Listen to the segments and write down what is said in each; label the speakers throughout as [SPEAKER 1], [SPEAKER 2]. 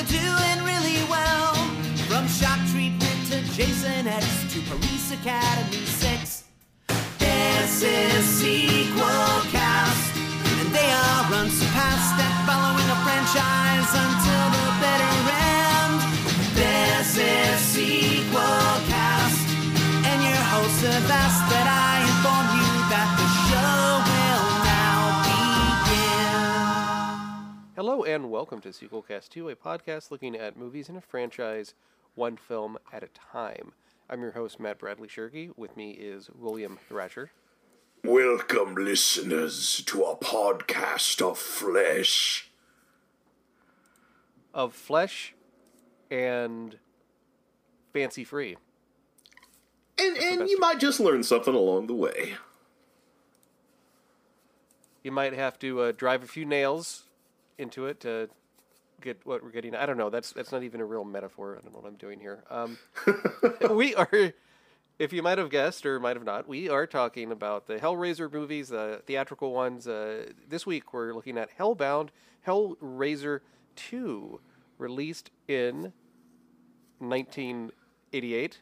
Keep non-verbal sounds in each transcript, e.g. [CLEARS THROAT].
[SPEAKER 1] are doing really well. From shock treatment to Jason X to Police Academy 6. This is Sequel Cast, and they are unsurpassed at following a franchise until the bitter end. This is Sequel Cast, and your hosts have asked
[SPEAKER 2] Hello and welcome to Sequelcast 2, a podcast looking at movies in a franchise, one film at a time. I'm your host, Matt Bradley Shirky. With me is William Thrasher.
[SPEAKER 3] Welcome, listeners, to a podcast of flesh.
[SPEAKER 2] Of Flesh and Fancy Free.
[SPEAKER 3] And, and you might just learn something along the way.
[SPEAKER 2] You might have to uh, drive a few nails into it to get what we're getting. I don't know. That's that's not even a real metaphor. I don't know what I'm doing here. Um, [LAUGHS] we are, if you might have guessed or might have not, we are talking about the Hellraiser movies, the theatrical ones. Uh, this week we're looking at Hellbound, Hellraiser 2, released in 1988.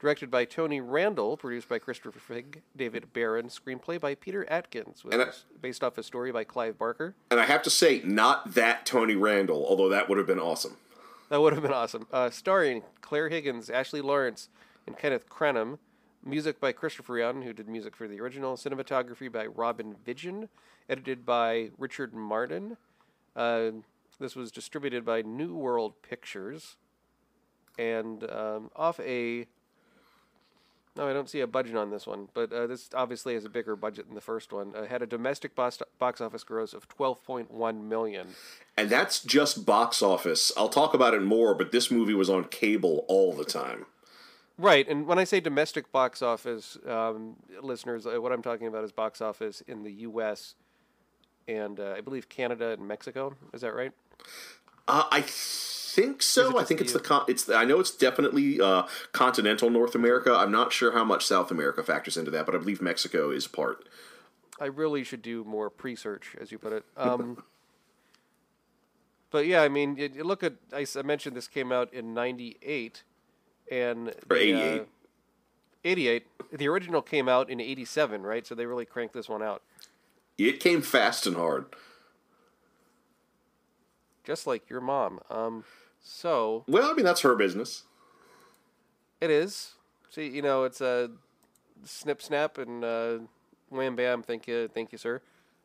[SPEAKER 2] Directed by Tony Randel, produced by Christopher Figg, David Barron, screenplay by Peter Atkins,
[SPEAKER 3] I-
[SPEAKER 2] based off a story by Clive Barker.
[SPEAKER 3] And I have to say, not that Tony Randall, although that would have been awesome.
[SPEAKER 2] That would have been awesome. Uh, starring Clare Higgins, Ashley Lawrence, and Kenneth Cranham. Music by Christopher Young, who did music for the original. Cinematography by Robin Vidgeon. Edited by Richard Martin. Uh, this was distributed by New World Pictures. And um, off a. No, I don't see a budget on this one, but uh, this obviously has a bigger budget than the first one. Uh, had a domestic box, box office gross of 12.1 million.
[SPEAKER 3] And that's just box office. I'll talk about it more, but this movie was on cable all the time.
[SPEAKER 2] Right, and when I say domestic box office, um, listeners, uh, what I'm talking about is box office in the U.S. and uh, I believe Canada and Mexico. Is that right?
[SPEAKER 3] Uh, I think so. I think it's
[SPEAKER 2] the-
[SPEAKER 3] the con- it's. The, I know it's definitely uh, continental North America. I'm not sure how much South America factors into that, but I believe Mexico is part.
[SPEAKER 2] I really should do more pre-search, as you put it. [LAUGHS] Um, but yeah, I mean, you, you look at. I mentioned this came out in '98, and
[SPEAKER 3] Or
[SPEAKER 2] the,
[SPEAKER 3] 88.
[SPEAKER 2] Uh, 88. The original came out in '87, right? So they really cranked this one out,
[SPEAKER 3] It came fast and hard.
[SPEAKER 2] Just like your mom. Um, so
[SPEAKER 3] Well, I mean that's her business.
[SPEAKER 2] It is. See, you know, it's a snip snap and uh, wham bam. Thank you, thank you, sir.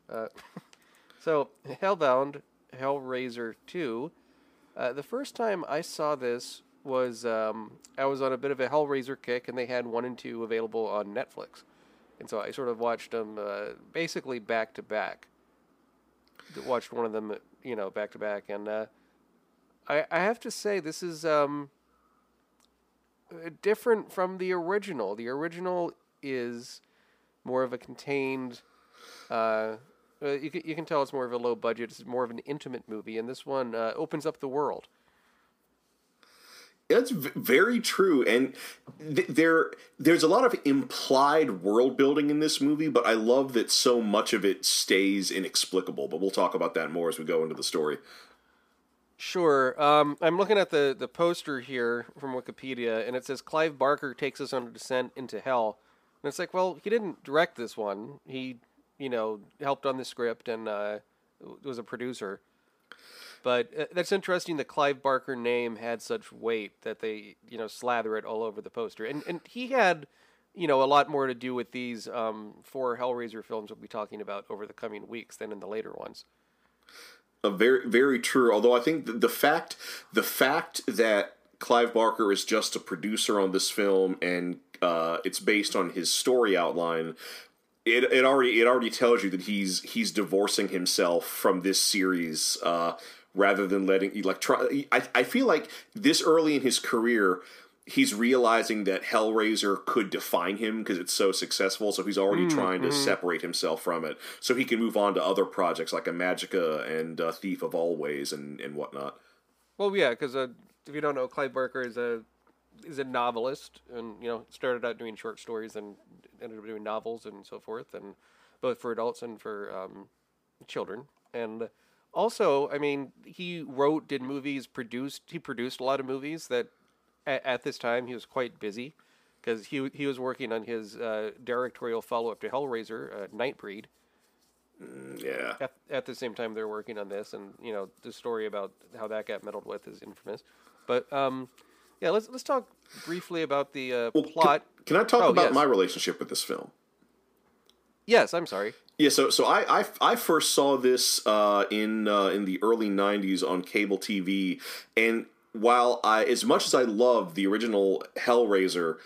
[SPEAKER 2] Uh, [LAUGHS] so, Hellbound, Hellraiser two. Uh, the first time I saw this was um, I was on a bit of a Hellraiser kick, and they had one and two available on Netflix, and so I sort of watched them uh, basically back to back. Watched one of them, you know, back to back, and uh, I, I have to say this is. Um, different from the original. The original is more of a contained. Uh, uh, you can you can tell it's more of a low budget. It's more of an intimate movie, and this one uh, opens up the world.
[SPEAKER 3] That's very true, and th- there there's a lot of implied world building in this movie, but I love that so much of it stays inexplicable. But we'll talk about that more as we go into the story.
[SPEAKER 2] Sure. Um, I'm looking at the, the poster here from Wikipedia, and it says Clive Barker takes us on a descent into hell. And it's like, well, he didn't direct this one. He, you know, helped on the script and uh, was a producer. But uh, that's interesting. The Clive Barker name had such weight that they, you know, slather it all over the poster. And and he had, you know, a lot more to do with these um, four Hellraiser films we'll be talking about over the coming weeks than in the later ones.
[SPEAKER 3] Uh, very very true. Although I think the, the fact the fact that Clive Barker is just a producer on this film and uh, it's based on his story outline. It, it already it already tells you that he's he's divorcing himself from this series uh, rather than letting like try. I, I feel like this early in his career, he's realizing that Hellraiser could define him because it's so successful. So he's already trying to separate himself from it, so he can move on to other projects like Imajica and uh, Thief of Always and and whatnot.
[SPEAKER 2] Well, yeah, because uh, if you don't know, Clive Barker is a is a novelist, and you know started out doing short stories and ended up doing novels and so forth, and both for adults and for um, children. And also, I mean, he wrote, did movies, produced. He produced a lot of movies that, at, at this time, he was quite busy, because he he was working on his uh, directorial follow up to Hellraiser, uh, Nightbreed.
[SPEAKER 3] Yeah.
[SPEAKER 2] At, at the same time, they're working on this, and you know, the story about how that got meddled with is infamous. But um, yeah, let's let's talk briefly about the uh,
[SPEAKER 3] Well,
[SPEAKER 2] plot.
[SPEAKER 3] Can, can I talk
[SPEAKER 2] Oh,
[SPEAKER 3] about
[SPEAKER 2] yes.
[SPEAKER 3] my relationship with this film?
[SPEAKER 2] Yes, I'm sorry.
[SPEAKER 3] Yeah, so so I I, I first saw this uh, in uh, in the early '90s on cable TV, and while I as much as I love the original Hellraiser,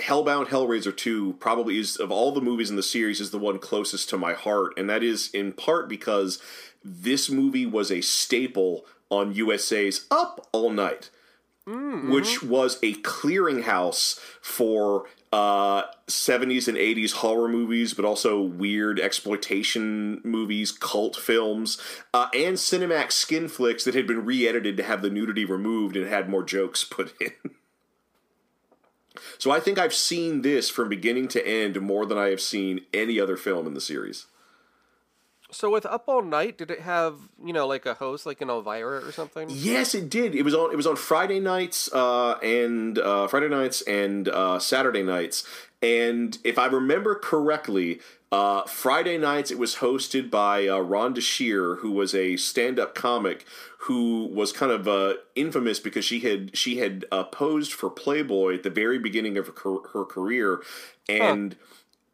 [SPEAKER 3] Hellbound Hellraiser 2 probably is of all the movies in the series is the one closest to my heart, and that is in part because this movie was a staple on USA's Up All Night, which was a clearinghouse for uh, 70s and 80s horror movies, but also weird exploitation movies, cult films, uh, and Cinemax skin flicks that had been re-edited to have the nudity removed and had more jokes [LAUGHS] put in. So I think I've seen this from beginning to end more than I have seen any other film in the series.
[SPEAKER 2] So with Up All Night, did it have you know like a host like an Elvira or something?
[SPEAKER 3] Yes, it did. It was on. It was on Friday nights uh, and uh, Friday nights and uh, Saturday nights. And if I remember correctly, uh, Friday nights it was hosted by uh, Rhonda Shear, who was a stand-up comic who was kind of uh, infamous because she had she had uh, posed for Playboy at the very beginning of her, her career, and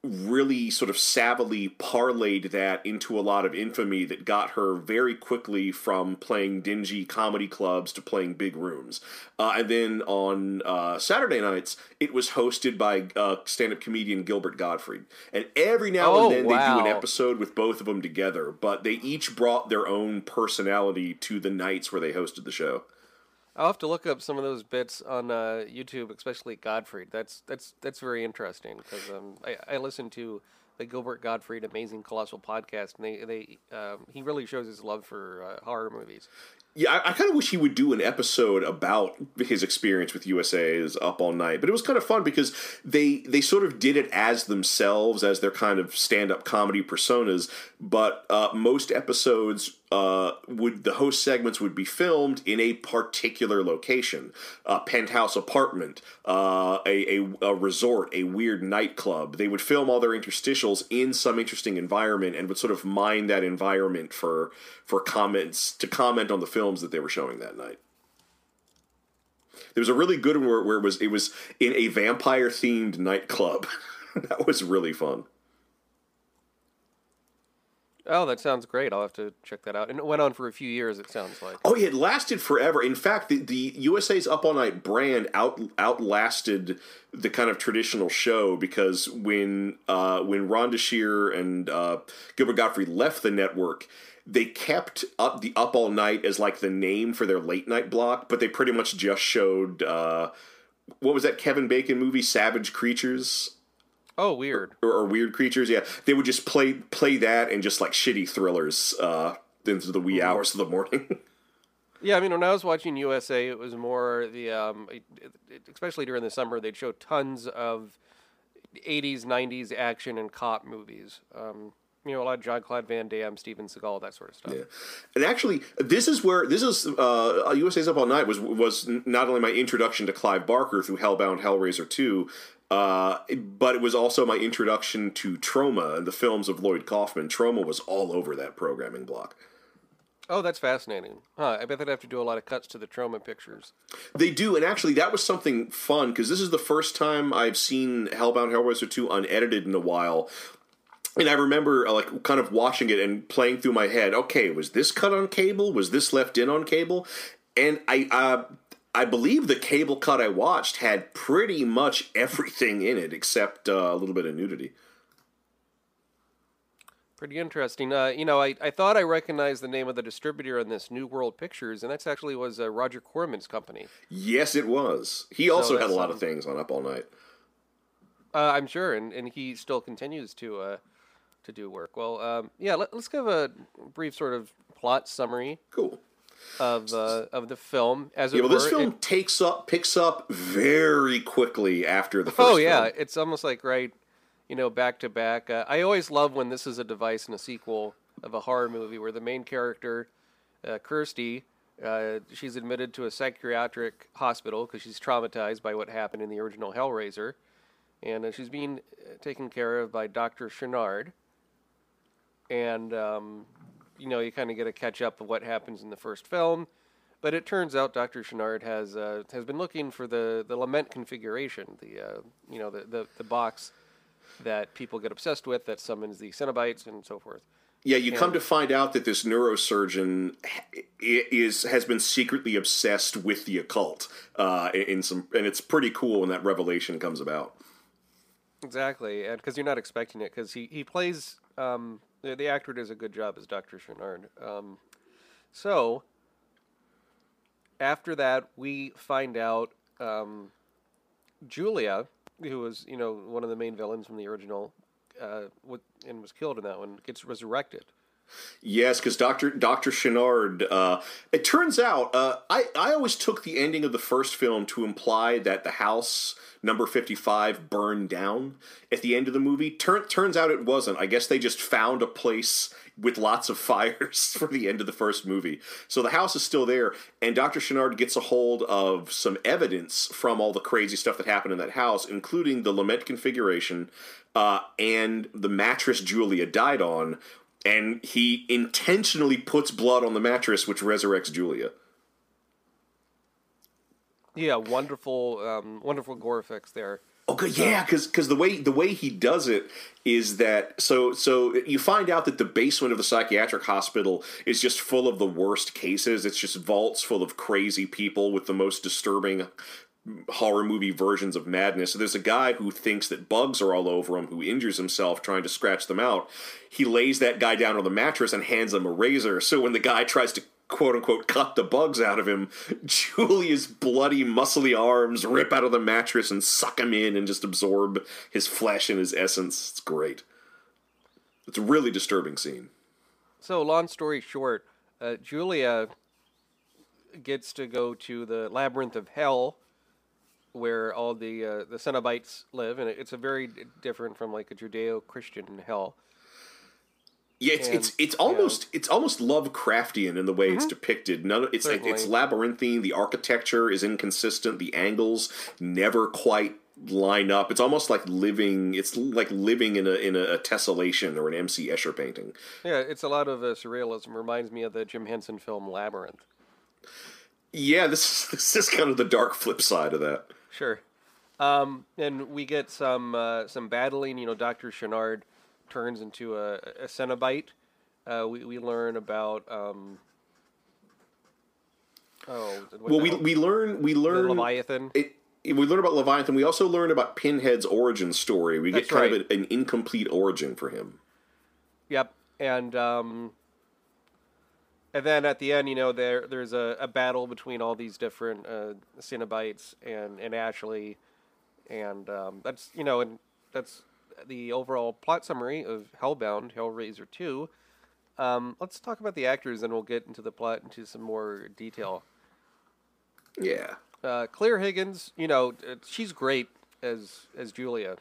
[SPEAKER 3] really sort of savvily parlayed that into a lot of infamy that got her very quickly from playing dingy comedy clubs to playing big rooms. Uh, and then on uh, Saturday nights, it was hosted by uh, stand up comedian Gilbert Gottfried. And every now
[SPEAKER 2] Oh,
[SPEAKER 3] and then they do an episode with both of them together, but they each brought their own personality to the nights where they hosted the show.
[SPEAKER 2] I'll have to look up some of those bits on uh, YouTube, especially Gottfried. That's that's that's very interesting because um, I, I listen to the Gilbert Gottfried Amazing Colossal podcast, and they they um, he really shows his love for uh, horror movies.
[SPEAKER 3] Yeah, I, I kind of wish he would do an episode about his experience with USA's Up All Night, but it was kind of fun because they they sort of did it as themselves, as their kind of stand up comedy personas. But uh, most episodes uh, would the host segments would be filmed in a particular location, a penthouse apartment, uh, a, a a resort, a weird nightclub. They would film all their interstitials in some interesting environment and would sort of mine that environment for for comments to comment on the films that they were showing that night. There was a really good one where, where it was it was in a vampire themed nightclub. [LAUGHS] that was really fun.
[SPEAKER 2] Oh, that sounds great. I'll have to check that out. And it went on for a few years. It sounds like.
[SPEAKER 3] Oh, it lasted forever. In fact, the, the USA's Up All Night brand out outlasted the kind of traditional show because when uh, when Rhonda Shear and uh, Gilbert Gottfried left the network, they kept up the Up All Night as like the name for their late night block, but they pretty much just showed uh, what was that Kevin Bacon movie, Savage Creatures
[SPEAKER 2] Oh, weird.
[SPEAKER 3] or, or Weird Creatures. Yeah, they would just play play that and just like shitty thrillers uh, into the wee hours of the morning. [LAUGHS]
[SPEAKER 2] Yeah, I mean, when I was watching USA, it was more the, um, especially during the summer, they'd show tons of 80s, 90s action and cop movies. Um, you know, a lot of John Claude Van Damme, Steven Seagal, that sort of stuff.
[SPEAKER 3] Yeah. And actually, this is where this is uh, USA's Up All Night was was not only my introduction to Clive Barker through Hellbound Hellraiser two, uh, but it was also my introduction to Troma and the films of Lloyd Kaufman. Troma was all over that programming block.
[SPEAKER 2] Oh, that's fascinating. Huh, I bet they'd have to do a lot of cuts to the Troma pictures.
[SPEAKER 3] They do, and actually, that was something fun because this is the first time I've seen Hellbound Hellraiser two unedited in a while. And I remember uh, like kind of watching it and playing through my head. Okay, was this cut on cable? Was this left in on cable? And I, uh, I believe the cable cut I watched had pretty much everything in it except uh, a little bit of nudity.
[SPEAKER 2] Pretty interesting. Uh, you know, I, I thought I recognized the name of the distributor on this New World Pictures, and that's actually was uh, Roger Corman's company.
[SPEAKER 3] Yes, it was. He also had a lot
[SPEAKER 2] um,
[SPEAKER 3] of things on Up All Night.
[SPEAKER 2] Uh, I'm sure, and, and he still continues to uh, to do work. Well, um, yeah, let, us give a brief sort of plot summary
[SPEAKER 3] Cool.
[SPEAKER 2] Of uh, of the film, as it
[SPEAKER 3] Yeah, well, this film
[SPEAKER 2] It-
[SPEAKER 3] takes up picks up very quickly after the first.
[SPEAKER 2] oh yeah,
[SPEAKER 3] film.
[SPEAKER 2] it's almost like right, you know, back to back. Uh, I always love when this is a device in a sequel of a horror movie where the main character uh, Kirsty, uh, she's admitted to a psychiatric hospital because she's traumatized by what happened in the original Hellraiser, and uh, she's being taken care of by Doctor Channard. And um, you know, you kind of get a catch up of what happens in the first film. But it turns out Dr. Channard has uh, has been looking for the, the lament configuration, the uh, you know the, the, the box that people get obsessed with that summons the Cenobites and so forth.
[SPEAKER 3] Yeah, you come to find out that this neurosurgeon is has been secretly obsessed with the occult uh, in some, and it's pretty cool when that revelation comes about.
[SPEAKER 2] Exactly, and because you're not expecting it, because he he plays um, the, the actor does a good job as Doctor Channard. Um, so after that, we find out um, Julia, who was you know one of the main villains from the original, uh, and was killed in that one, gets resurrected.
[SPEAKER 3] Yes, because Doctor Doctor Channard. Uh, it turns out, uh, I I always took the ending of the first film to imply that the house number fifty five burned down at the end of the movie. Turn, turns out it wasn't. I guess they just found a place with lots of [LAUGHS] fires for the end of the first movie. So the house is still there, and Doctor Channard gets a hold of some evidence from all the crazy stuff that happened in that house, including the lament configuration. Uh, and the mattress Julia died on, and he intentionally puts blood on the mattress, which resurrects Julia.
[SPEAKER 2] Yeah, wonderful, um, wonderful gore effects there.
[SPEAKER 3] Okay, yeah, because because the way the way he does it is that so so you find out that the basement of the psychiatric hospital is just full of the worst cases. It's just vaults full of crazy people with the most disturbing horror movie versions of madness. So there's a guy who thinks that bugs are all over him, who injures himself trying to scratch them out. He lays that guy down on the mattress and hands him a razor. So when the guy tries to quote unquote cut the bugs out of him, [LAUGHS] Julia's bloody, muscly arms rip out of the mattress and suck him in and just absorb his flesh and his essence. It's great. It's a really disturbing scene.
[SPEAKER 2] So, long story short, uh, Julia gets to go to the labyrinth of hell where all the uh, the Cenobites live, and it's a very different from like a Judeo-Christian hell.
[SPEAKER 3] Yeah, it's and, it's, it's almost yeah. it's almost Lovecraftian in the way mm-hmm. it's depicted. None, it's like, it's labyrinthine. The architecture is inconsistent. The angles never quite line up. It's almost like living. It's like living in a in a, tessellation or an M.C. Escher painting.
[SPEAKER 2] Yeah, it's a lot of uh, surrealism. Reminds me of the Jim Henson film Labyrinth.
[SPEAKER 3] Yeah, this [LAUGHS] this is kind of the dark flip side of that.
[SPEAKER 2] Sure. Um, and we get some uh, some battling. You know, Doctor Channard turns into a, a Cenobite. Uh, we we learn about. Um, oh,
[SPEAKER 3] well, we we learn we learn
[SPEAKER 2] Leviathan.
[SPEAKER 3] It, we learn about Leviathan. We also learn about Pinhead's origin story. We That's get kind right. of an incomplete origin for him.
[SPEAKER 2] Yep, and um, and then at the end, you know, there there's a, a battle between all these different uh, Cenobites and and Ashley, and um, that's you know, and that's the overall plot summary of Hellbound, Hellraiser Two. Um, let's talk about the actors, and we'll get into the plot into some more detail.
[SPEAKER 3] Yeah.
[SPEAKER 2] Uh, Clare Higgins, you know, uh, she's great as as Julia.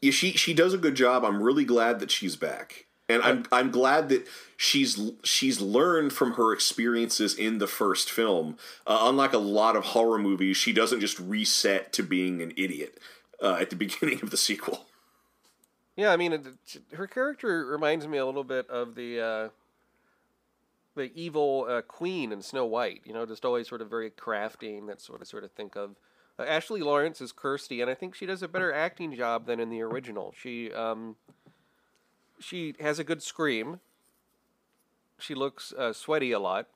[SPEAKER 3] Yeah, she she does a good job. I'm really glad that she's back and I'm I'm glad that she's she's learned from her experiences in the first film. Uh, unlike a lot of horror movies, she doesn't just reset to being an idiot uh, at the [LAUGHS] beginning of the sequel.
[SPEAKER 2] Yeah, I mean, it, her character reminds me a little bit of the uh, the evil uh, queen in Snow White. You know, just always sort of very crafting. That sort of sort of think of. Uh, Ashley Lawrence is Kirsty, and I think she does a better acting job than in the original. She um, she has a good scream. She looks uh, sweaty a lot.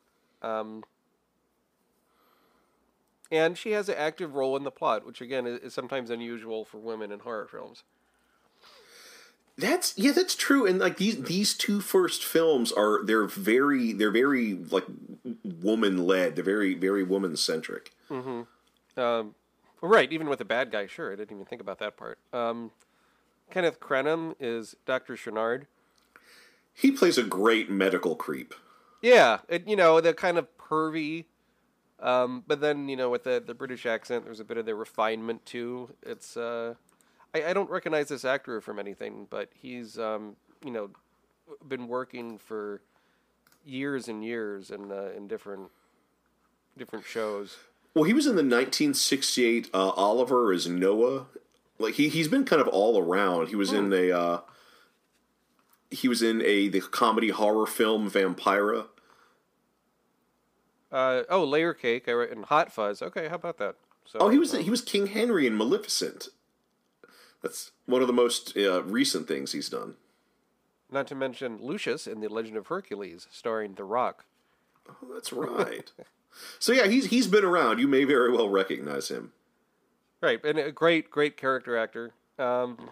[SPEAKER 2] Um, and she has an active role in the plot, which again is, is sometimes unusual for women in horror films.
[SPEAKER 3] That's yeah, that's true. And like these these two first films are they're very they're very like woman led. They're very very woman centric.
[SPEAKER 2] Mm-hmm. Um, right. Even with the bad guy, sure. I didn't even think about that part. Um, Kenneth Cranham is Dr. Channard.
[SPEAKER 3] He plays a great medical creep.
[SPEAKER 2] Yeah, it, you know the kind of pervy, um, but then you know with the the British accent, there's a bit of the refinement too. It's uh, I, I don't recognize this actor from anything, but he's um, you know been working for years and years in uh, in different different shows.
[SPEAKER 3] Well, he was in the 1968 uh, Oliver as Noah. Like he he's been kind of all around. He was in a uh, he was in a the comedy horror film Vampira.
[SPEAKER 2] Uh, oh, Layer Cake I write, and Hot Fuzz. Okay, how about that? So,
[SPEAKER 3] Oh, he was he was King Henry in Maleficent. That's one of the most uh, recent things he's done.
[SPEAKER 2] Not to mention Lucius in The Legend of Hercules, starring The Rock.
[SPEAKER 3] Oh, that's right. [LAUGHS] so yeah, he's he's been around. You may very well recognize him.
[SPEAKER 2] Right, and a great, great character actor. Um,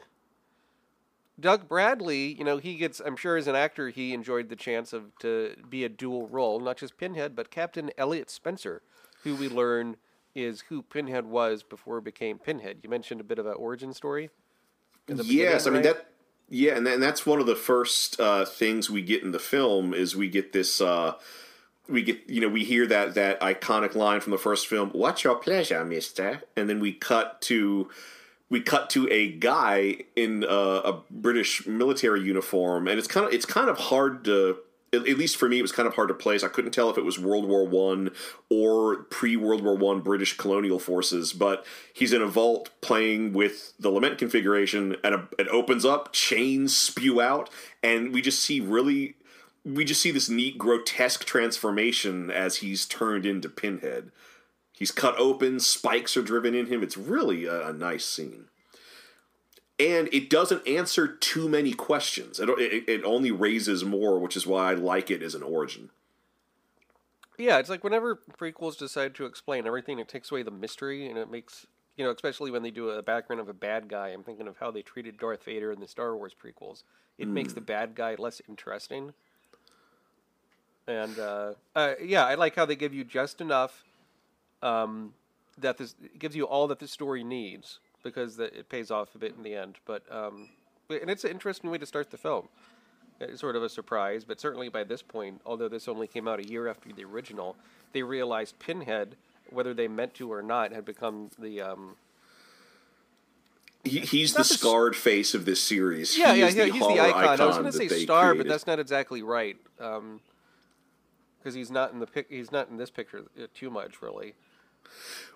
[SPEAKER 2] Doug Bradley, you know, he gets. I'm sure as an actor, he enjoyed the chance of to be a dual role, not just Pinhead, but Captain Elliot Spencer, who we learn is who Pinhead was before he became Pinhead. You mentioned a bit of an origin story.
[SPEAKER 3] Yes, I mean
[SPEAKER 2] right?
[SPEAKER 3] that. Yeah, and, that, and that's one of the first uh, things we get in the film is we get this. Uh, we get you know we hear that that iconic line from the first film. What's your pleasure, Mister? And then we cut to we cut to a guy in uh, a British military uniform, and it's kind of it's kind of hard to. At at least for me, it was kind of hard to place. I couldn't tell if it was World War One or pre World War One British colonial forces. But he's in a vault playing with the lament configuration, and a, it opens up, chains spew out, and we just see really, we just see this neat grotesque transformation as he's turned into Pinhead. He's cut open, spikes are driven in him. It's really a, a nice scene. And it doesn't answer too many questions. It, it, it only raises more, which is why I like it as an origin.
[SPEAKER 2] Yeah, it's like whenever prequels decide to explain everything, it takes away the mystery, and it makes you know, especially when they do a background of a bad guy. I'm thinking of how they treated Darth Vader in the Star Wars prequels. It makes hmm. the bad guy less interesting. And uh, uh, yeah, I like how they give you just enough um, that this gives you all that the story needs because the, it pays off a bit in the end. But um, and it's an interesting way to start the film. It's sort of a surprise, but certainly by this point, although this only came out a year after the original, they realized Pinhead, whether they meant to or not, had become the um,
[SPEAKER 3] He, he's the
[SPEAKER 2] Not the s-
[SPEAKER 3] scarred face of this series.
[SPEAKER 2] yeah
[SPEAKER 3] He
[SPEAKER 2] yeah
[SPEAKER 3] is
[SPEAKER 2] yeah he's the
[SPEAKER 3] horror
[SPEAKER 2] icon. I was going to say
[SPEAKER 3] they
[SPEAKER 2] star, but that's not exactly right because he's not in the pic- he's not in this picture uh, too much really.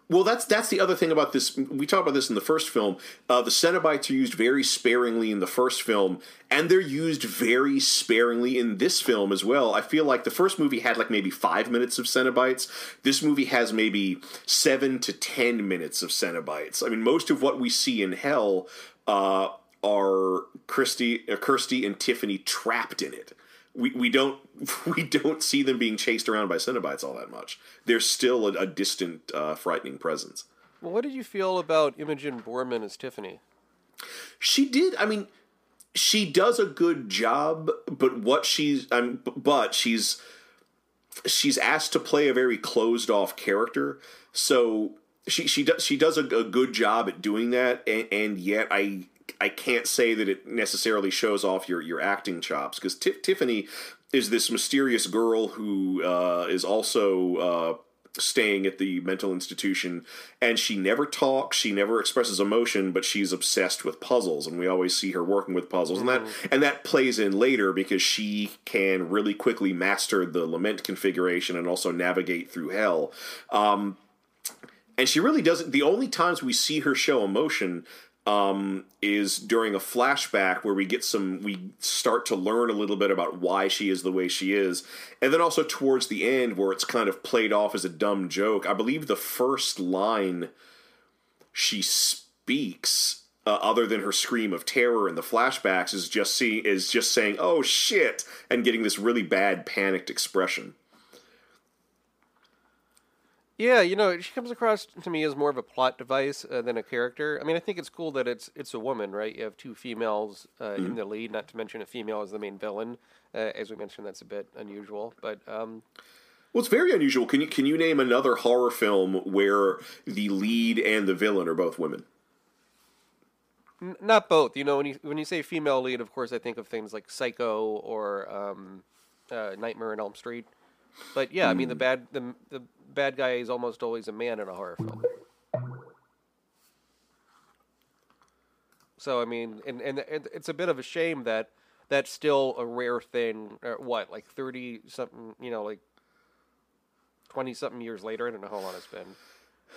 [SPEAKER 3] Well, that's that's the other thing about this. We talked about this in the first film. Uh, the Cenobites are used very sparingly in the first film, and they're used very sparingly in this film as well. I feel like the first movie had like maybe five minutes of Cenobites. This movie has maybe seven to ten minutes of Cenobites. I mean, most of what we see in Hell uh, are Christy, uh, Kirsty, and Tiffany trapped in it. We, we don't [LAUGHS] we don't see them being chased around by Cenobites all that much. They're still a, a distant, uh, frightening presence.
[SPEAKER 2] Well, what did you feel about Imogen Boorman as Tiffany?
[SPEAKER 3] She did. I mean, she does a good job, but what she's, I'm but she's she's asked to play a very closed off character. So she she does she does a, a good job at doing that, and, and yet I I can't say that it necessarily shows off your your acting chops because Tiffany is this mysterious girl who uh, is also. Uh, staying at the mental institution and she never talks she never expresses emotion but she's obsessed with puzzles and we always see her working with puzzles and that and that plays in later because she can really quickly master the lament configuration and also navigate through hell um, and she really doesn't the only times we see her show emotion um, is during a flashback where we get some we start to learn a little bit about why she is the way she is. And then also towards the end where it's kind of played off as a dumb joke i believe the first line she speaks uh, other than her scream of terror in the flashbacks is just see is just saying oh shit and getting this really bad panicked expression
[SPEAKER 2] Yeah, you know, she comes across to me as more of a plot device uh, than a character. I mean, I think it's cool that it's it's a woman, right? You have two females uh, in the lead, not to mention a female as the main villain. Uh, as we mentioned, that's a bit unusual, but um,
[SPEAKER 3] Well, it's very unusual. Can you can you name another horror film where the lead and the villain are both women?
[SPEAKER 2] n- not both. You know, when you when you say female lead, of course, I think of things like Psycho or um, uh, Nightmare on Elm Street. But yeah, I mean, the bad the the bad guy is almost always a man in a horror film. So I mean, and and it's a bit of a shame that that's still a rare thing. Or what, like thirty something? You know, like twenty something years later. I don't know how long it's been.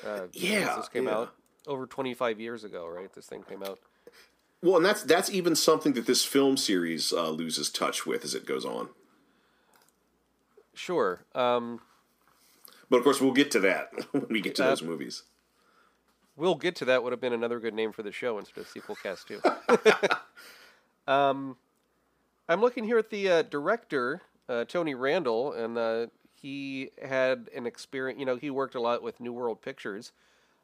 [SPEAKER 2] Uh, since
[SPEAKER 3] Yeah,
[SPEAKER 2] this came
[SPEAKER 3] yeah.
[SPEAKER 2] out over twenty five years ago, right? This thing came out.
[SPEAKER 3] Well, and that's that's even something that this film series uh, loses touch with as it goes on.
[SPEAKER 2] Sure. Um,
[SPEAKER 3] But of course, we'll get to that [LAUGHS] when we get to
[SPEAKER 2] Uh,
[SPEAKER 3] those movies.
[SPEAKER 2] We'll get to that. Would have been another good name for the show instead of Sequel Cast Two. [LAUGHS] [LAUGHS] um, I'm looking here at the uh, director uh, Tony Randel, and uh, he had an experience. You know, he worked a lot with New World Pictures.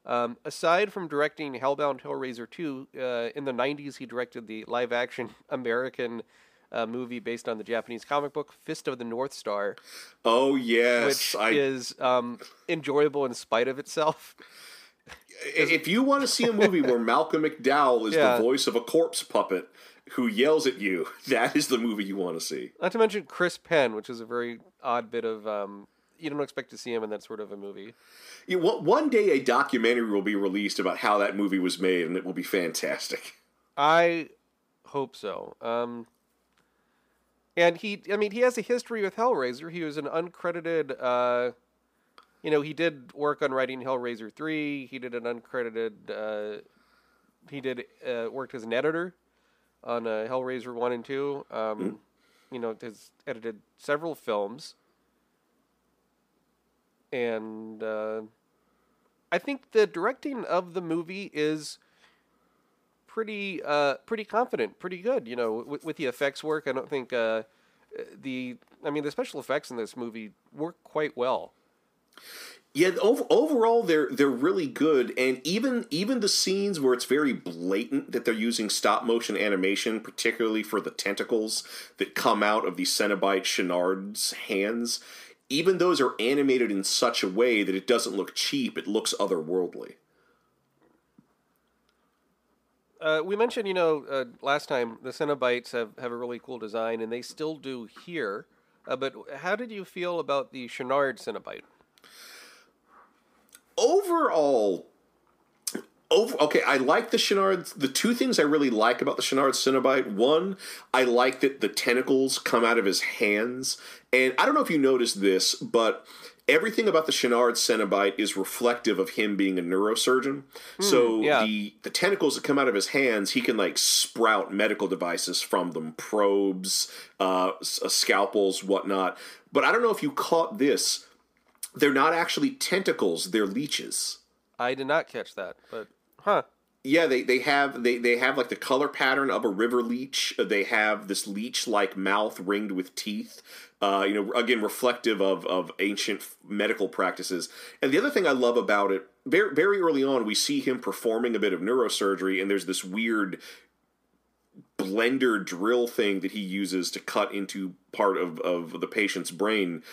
[SPEAKER 2] Um, aside from directing Hellbound Hellraiser 2, uh, in the 90s he directed the live action American uh, movie based on the Japanese comic book Fist of the North Star,
[SPEAKER 3] Oh yes,
[SPEAKER 2] which
[SPEAKER 3] I,
[SPEAKER 2] is um, enjoyable in spite of itself.
[SPEAKER 3] if you want to see a movie where Malcolm McDowell is
[SPEAKER 2] Yeah.
[SPEAKER 3] the voice of a corpse puppet who yells at you, [LAUGHS] that is the movie you want to see.
[SPEAKER 2] Not to mention Chris Penn, which is a very odd bit of. Um, you don't expect to see him in that sort of a movie.
[SPEAKER 3] One one day, a documentary will be released about how that movie was made, and it will be fantastic.
[SPEAKER 2] I hope so. Um, and he, I mean, he has a history with Hellraiser. He was an uncredited. Uh, you know, he did work on writing Hellraiser three. He did an uncredited. Uh, he did uh, worked as an editor on uh, Hellraiser one and two. Um, [CLEARS THROAT] You know, has edited several films, and uh, I think the directing of the movie is pretty uh, pretty confident, pretty good. You know, with, with the effects work, I don't think uh, the I mean the special effects in this movie work quite well.
[SPEAKER 3] Yeah, ov- overall they're they're really good, and even even the scenes where it's very blatant that they're using stop motion animation, particularly for the tentacles that come out of the Cenobite Channard's hands, even those are animated in such a way that it doesn't look cheap; it looks otherworldly.
[SPEAKER 2] Uh, we mentioned, you know, uh, last time the Cenobites have, have a really cool design, and they still do here. Uh, but how did you feel about the Channard Cenobite?
[SPEAKER 3] overall over okay i like the Channard the two things i really like about the Channard Cenobite one i like that the tentacles come out of his hands and i don't know if you noticed this but everything about the Channard Cenobite is reflective of him being a neurosurgeon so
[SPEAKER 2] yeah.
[SPEAKER 3] the the tentacles that come out of his hands he can like sprout medical devices from them probes uh, uh, scalpels whatnot but i don't know if you caught this they're not actually tentacles they're leeches
[SPEAKER 2] I did not catch that, but huh?
[SPEAKER 3] Yeah they, they have they, they have like the color pattern of a river leech. They have this leech like mouth ringed with teeth uh, you know again reflective of, of ancient medical practices. And the other thing i love about it very, very early on we see him performing a bit of neurosurgery and there's this weird blender drill thing that he uses to cut into part of, of the patient's brain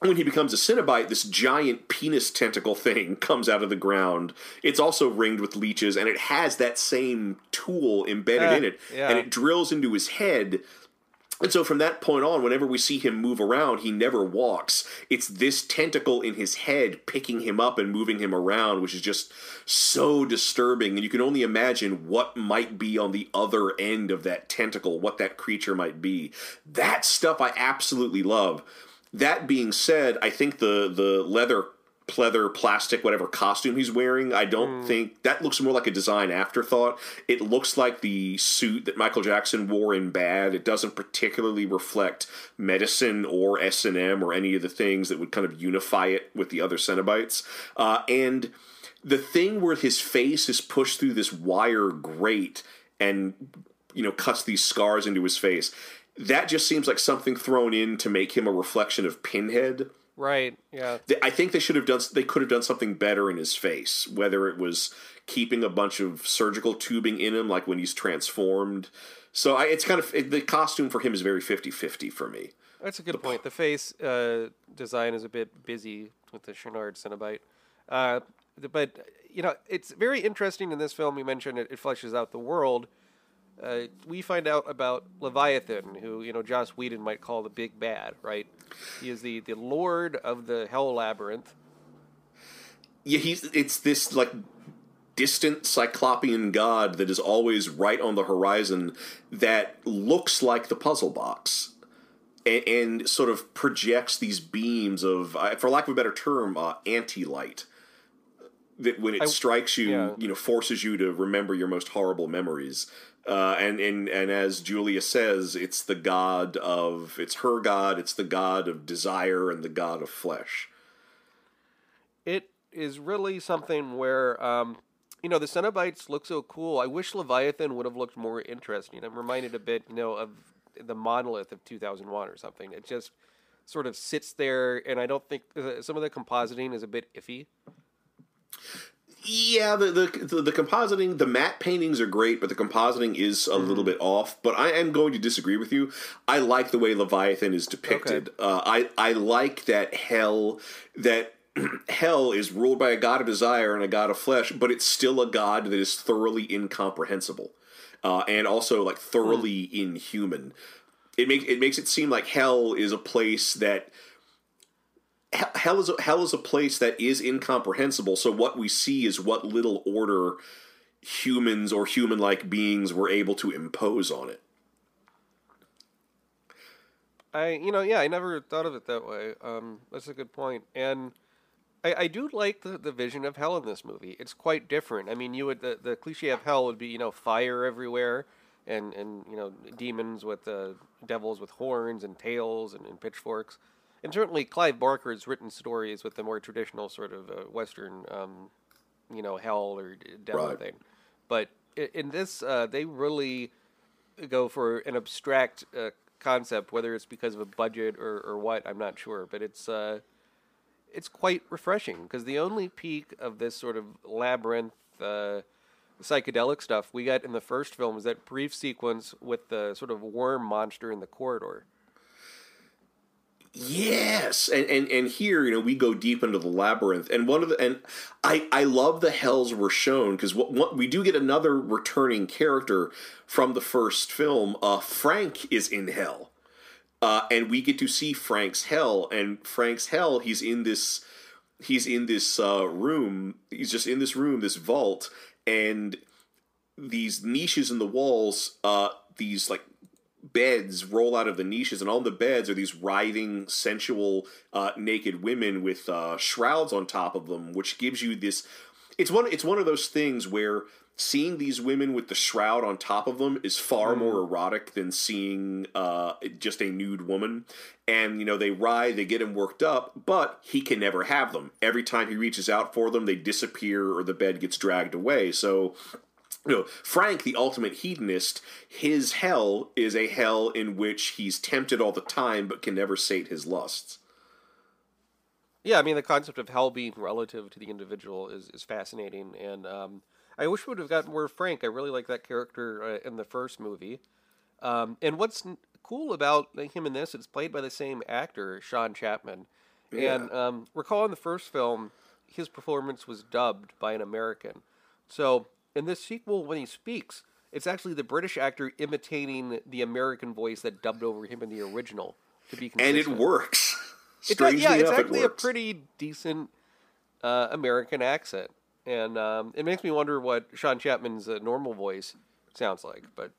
[SPEAKER 3] when he becomes a Cenobite, this giant penis tentacle thing [LAUGHS] comes out of the ground. It's also ringed with leeches, and it has that same tool embedded
[SPEAKER 2] Uh,
[SPEAKER 3] in it,
[SPEAKER 2] yeah.
[SPEAKER 3] and it drills into his head. And so from that point on, whenever we see him move around, he never walks. It's this tentacle in his head picking him up and moving him around, which is just so disturbing. And you can only imagine what might be on the other end of that tentacle, what that creature might be. That stuff I absolutely love. That being said, I think the the leather pleather plastic whatever costume he's wearing i don't think that looks more like a design afterthought. It looks like the suit that michael jackson wore in bad. It doesn't particularly reflect medicine or s&m or any of the things that would kind of unify it with the other cenobites. Uh, and the thing where his face is pushed through this wire grate and you know cuts these scars into his face that just seems like something thrown in to make him a reflection of pinhead
[SPEAKER 2] Right? Yeah.
[SPEAKER 3] I think they should have done. They could have done something better in his face. Whether it was keeping a bunch of surgical tubing in him, like when he's transformed. So I, it's kind of it, the costume for him is very 50-50 for me.
[SPEAKER 2] That's a good point. The face uh, design is a bit busy with the Channard Cenobite. Uh, but, you know, it's very interesting in this film. You mentioned it, it fleshes out the world. Uh, we find out about Leviathan, who, you know, Joss Whedon might call the big bad, right? He is the, the lord of the Hell Labyrinth.
[SPEAKER 3] Yeah, he's it's this like distant cyclopean god that is always right on the horizon that looks like the puzzle box and, and sort of projects these beams of, uh, for lack of a better term, uh, anti-light that when it
[SPEAKER 2] I-
[SPEAKER 3] strikes you,
[SPEAKER 2] yeah.
[SPEAKER 3] you know, forces you to remember your most horrible memories. Uh, and, and and as Julia says, it's the god of it's her god, it's the god of desire and the god of flesh.
[SPEAKER 2] it is really something where um, you know the Cenobites look so cool. I wish Leviathan would have looked more interesting. I'm reminded a bit, you know, of the monolith of 2001 or something. It just sort of sits there, and I don't think uh, some of the compositing is a bit iffy.
[SPEAKER 3] Yeah, the, the the the compositing, the matte paintings are great, but the compositing is a
[SPEAKER 2] Mm-hmm.
[SPEAKER 3] little bit off. But I am going to disagree with you. I like the way Leviathan is depicted. Uh, I I like that hell that [CLEARS THROAT] hell is ruled by a god of desire and a god of flesh, but it's still a god that is thoroughly incomprehensible, uh, and also like thoroughly inhuman. It makes it makes it seem like hell is a place that hell- is a, hell is a place that is incomprehensible. So what we see is what little order humans or human-like beings were able to impose on it.
[SPEAKER 2] I, you know, yeah, I never thought of it that way. Um, that's a good point. point, and I, I do like the, the vision of hell in this movie. It's quite different. I mean, you would the, the cliche of hell would be you know fire everywhere, and and you know demons with uh, devils with horns and tails and, and pitchforks, and certainly Clive Barker's written stories with the more traditional sort of uh, Western, um, you know, hell or devil
[SPEAKER 3] Right.
[SPEAKER 2] thing. But in this, uh, they really go for an abstract uh, concept, whether it's because of a budget or, or what, I'm not sure. But it's uh, it's quite refreshing because the only peak of this sort of labyrinth uh, psychedelic stuff we got in the first film is that brief sequence with the sort of worm monster in the corridor.
[SPEAKER 3] Yes, and, and and here you know we go deep into the labyrinth, and one of the and I I love the hells we're shown because what, what we do get another returning character from the first film. Uh, Frank is in hell, uh, and we get to see Frank's hell, and Frank's hell. He's in this he's in this uh, room. He's just in this room, this vault, and these niches in the walls. Uh, these like beds roll out of the niches, and on the beds are these writhing, sensual, uh, naked women with uh, shrouds on top of them, which gives you this. It's one. It's one of those things where seeing these women with the shroud on top of them is far more erotic than seeing uh, just a nude woman. And you know they writhe, they get him worked up, but he can never have them. Every time he reaches out for them, they disappear or the bed gets dragged away. So you know, Frank, the ultimate hedonist, his hell is a hell in which he's tempted all the time but can never sate his lusts.
[SPEAKER 2] Yeah, I mean the concept of hell being relative to the individual is, is fascinating, and um, I wish we would have gotten more Frank. I really like that character uh, in the first movie. Um, and what's n- cool about him in this, it's played by the same actor, Sean Chapman. Yeah. And um, recall in the first film, his performance was dubbed by an American. So in this sequel, when he speaks, it's actually the British actor imitating the American voice that dubbed over him in the original to be consistent.
[SPEAKER 3] And it works.
[SPEAKER 2] It does,
[SPEAKER 3] Strangely
[SPEAKER 2] yeah, it's
[SPEAKER 3] enough, it
[SPEAKER 2] actually a pretty decent uh, American accent, and um, it makes me wonder what Sean Chapman's uh, normal voice sounds like. But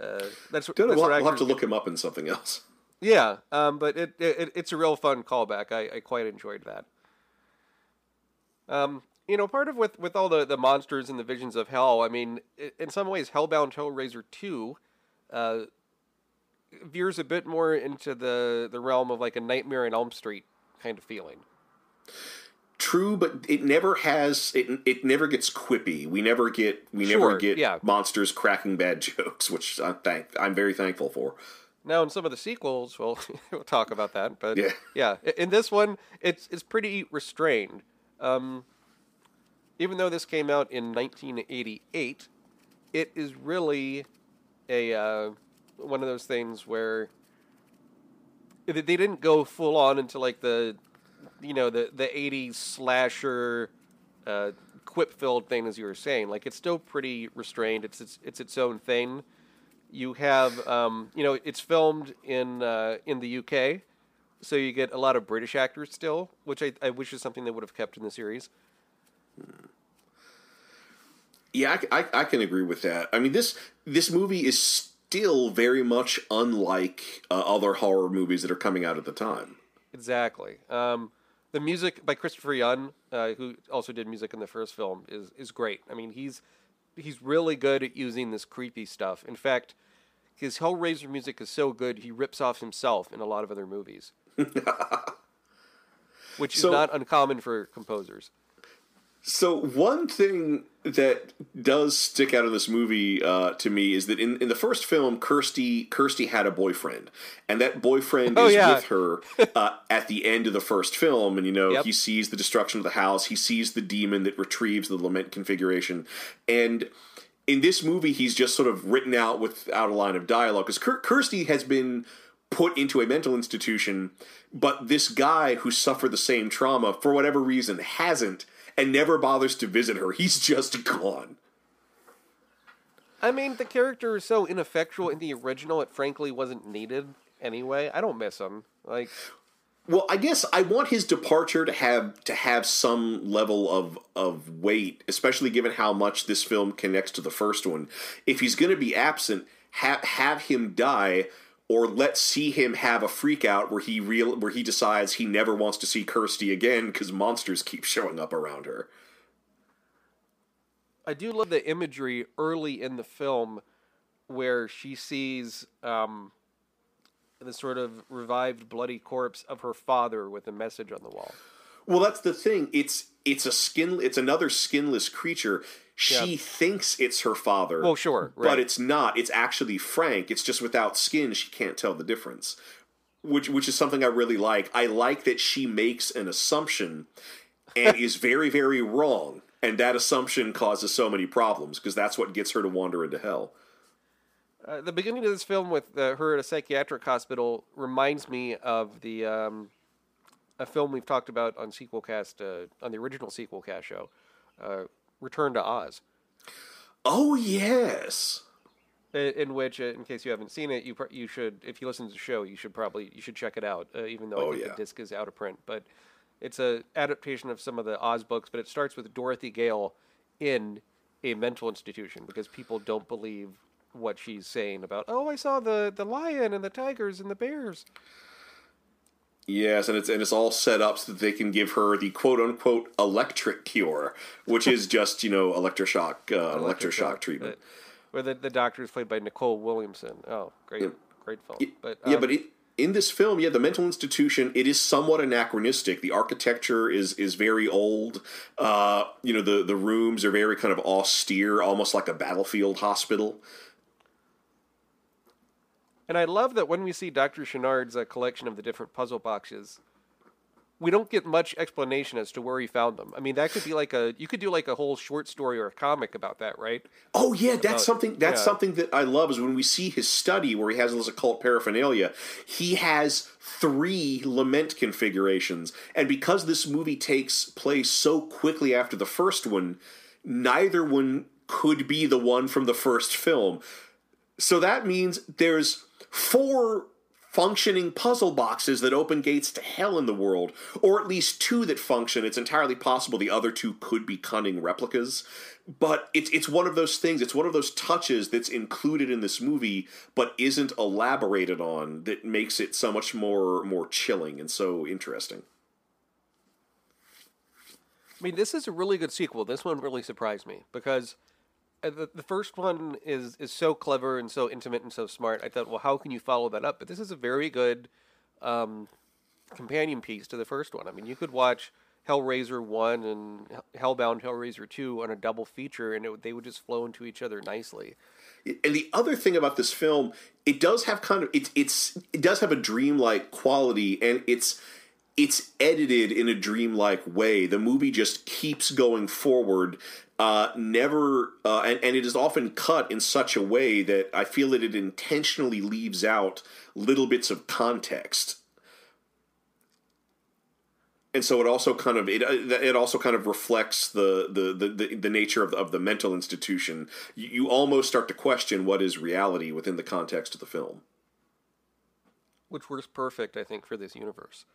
[SPEAKER 2] uh, that's,
[SPEAKER 3] Don't
[SPEAKER 2] that's
[SPEAKER 3] we'll,
[SPEAKER 2] what
[SPEAKER 3] we'll have to look him up in something else.
[SPEAKER 2] Yeah, um, but it, it it's a real fun callback. I, I quite enjoyed that. Um, you know, part of with with all the, the monsters and the visions of hell. I mean, in some ways, Hellbound Hellraiser two uh, veers a bit more into the the realm of like a Nightmare in Elm Street kind of feeling.
[SPEAKER 3] True, but it never has. It it never gets quippy. We never get. We
[SPEAKER 2] Sure,
[SPEAKER 3] never get
[SPEAKER 2] yeah.
[SPEAKER 3] monsters cracking bad [LAUGHS] jokes, which I'm thank. I'm very thankful for.
[SPEAKER 2] Now, in some of the sequels, well, [LAUGHS] we'll talk about that. But
[SPEAKER 3] Yeah.
[SPEAKER 2] yeah, in this one, it's it's pretty restrained. Um, even though this came out in 1988, it is really a uh, one of those things where they didn't go full on into like the you know the the 80s slasher uh, quip filled thing as you were saying. Like it's still pretty restrained. It's it's it's its own thing you have um, you know it's filmed in uh, in the UK, so you get a lot of British actors still, which I, I wish is something they would have kept in the series.
[SPEAKER 3] Yeah, I, I, I can agree with that. I mean this this movie is still very much unlike uh, other horror movies that are coming out at the time.
[SPEAKER 2] Exactly. Um, the music by Christopher Young, uh, who also did music in the first film, is is great. I mean, he's he's really good at using this creepy stuff. In fact, his Hellraiser music is so good he rips off himself in a lot of other movies, [LAUGHS] which
[SPEAKER 3] So-
[SPEAKER 2] is not uncommon for composers.
[SPEAKER 3] So one thing that does stick out of this movie uh, to me is that in, in the first film, Kirsty Kirsty had a boyfriend, and that boyfriend
[SPEAKER 2] Oh,
[SPEAKER 3] is
[SPEAKER 2] yeah.
[SPEAKER 3] with her [LAUGHS] uh, at the end of the first film. And you know,
[SPEAKER 2] Yep.
[SPEAKER 3] he sees the destruction of the house, he sees the demon that retrieves the lament configuration, and in this movie, he's just sort of written out without a line of dialogue because Kir- Kirsty has been put into a mental institution, but this guy who suffered the same trauma for whatever reason hasn't and never bothers to visit her. He's just gone.
[SPEAKER 2] I mean, the character is so ineffectual in the original; it frankly wasn't needed anyway. I don't miss him. Like,
[SPEAKER 3] Well, I guess I want his departure to have to have some level of of weight, especially given how much this film connects to the first one. If he's going to be absent, have have him die, or let's see him have a freak out where he real where he decides he never wants to see Kirsty again because monsters keep showing up around her.
[SPEAKER 2] I do love the imagery early in the film where she sees um, the sort of revived bloody corpse of her father with a message on the wall.
[SPEAKER 3] Well, that's the thing. It's it's a skin. It's another skinless creature. She
[SPEAKER 2] Yeah.
[SPEAKER 3] thinks it's her father.
[SPEAKER 2] Well, sure,
[SPEAKER 3] but it's not. It's actually Frank. It's just without skin. She can't tell the difference. Which which is something I really like. I like that she makes an assumption and is very very wrong, and that assumption causes so many problems because that's what gets her to wander into hell.
[SPEAKER 2] Uh, the beginning of this film with uh, her at a psychiatric hospital reminds me of the um, a film we've talked about on sequel cast uh, on the original sequel cast show, uh, Return to Oz.
[SPEAKER 3] Oh yes.
[SPEAKER 2] in which, uh, in case you haven't seen it, you pr- you should, if you listen to the show, you should probably you should check it out. Uh, even though
[SPEAKER 3] Oh,
[SPEAKER 2] I think
[SPEAKER 3] yeah.
[SPEAKER 2] the disc is out of print, but it's a adaptation of some of the Oz books. But it starts with Dorothy Gale in a mental institution because people don't believe what she's saying about. Oh, I saw the the lion and the tigers and the bears.
[SPEAKER 3] Yes, and it's and it's all set up so that they can give her the quote unquote electric cure, which is [LAUGHS] just you know electroshock uh, electroshock treatment.
[SPEAKER 2] Uh, where the the doctor is played by Nicol Williamson. Oh, great, great film. But
[SPEAKER 3] yeah,
[SPEAKER 2] um,
[SPEAKER 3] but it, in this film, yeah, the mental institution it is somewhat anachronistic. The architecture is is very old. Uh, you know, the the rooms are very kind of austere, almost like a battlefield hospital.
[SPEAKER 2] And I love that when we see Dr. Channard's uh, collection of the different puzzle boxes, we don't get much explanation as to where he found them. I mean, that could be like a you could do like a whole short story or a comic about that, right?
[SPEAKER 3] Oh yeah, that's
[SPEAKER 2] About-
[SPEAKER 3] something. That's
[SPEAKER 2] yeah.
[SPEAKER 3] something that I love is when we see his study where he has all this occult paraphernalia. He has three lament configurations, and because this movie takes place so quickly after the first one, neither one could be the one from the first film. So that means there's four functioning puzzle boxes that open gates to hell in the world, or at least two that function. It's entirely possible the other two could be cunning replicas. But it's it's one of those things, it's one of those touches that's included in this movie but isn't elaborated on that makes it so much more more chilling and so interesting.
[SPEAKER 2] I mean, this is a really good sequel. This one really surprised me because the, the first one is is so clever and so intimate and so smart. I thought, well, how can you follow that up? But this is a very good um, companion piece to the first one. I mean, you could watch Hellraiser one and Hellbound Hellraiser two on a double feature, and it, they would just flow into each other nicely.
[SPEAKER 3] And the other thing about this film, it does have kind of it's it's it does have a dreamlike quality, and it's it's edited in a dreamlike way. The movie just keeps going forward, uh, never, uh, and and it is often cut in such a way that I feel that it intentionally leaves out little bits of context. And so it also kind of it, uh, it also kind of reflects the the, the, the, nature of the, of the mental institution. You, you almost start to question what is reality within the context of the film.
[SPEAKER 2] which works perfect, I think, for this universe.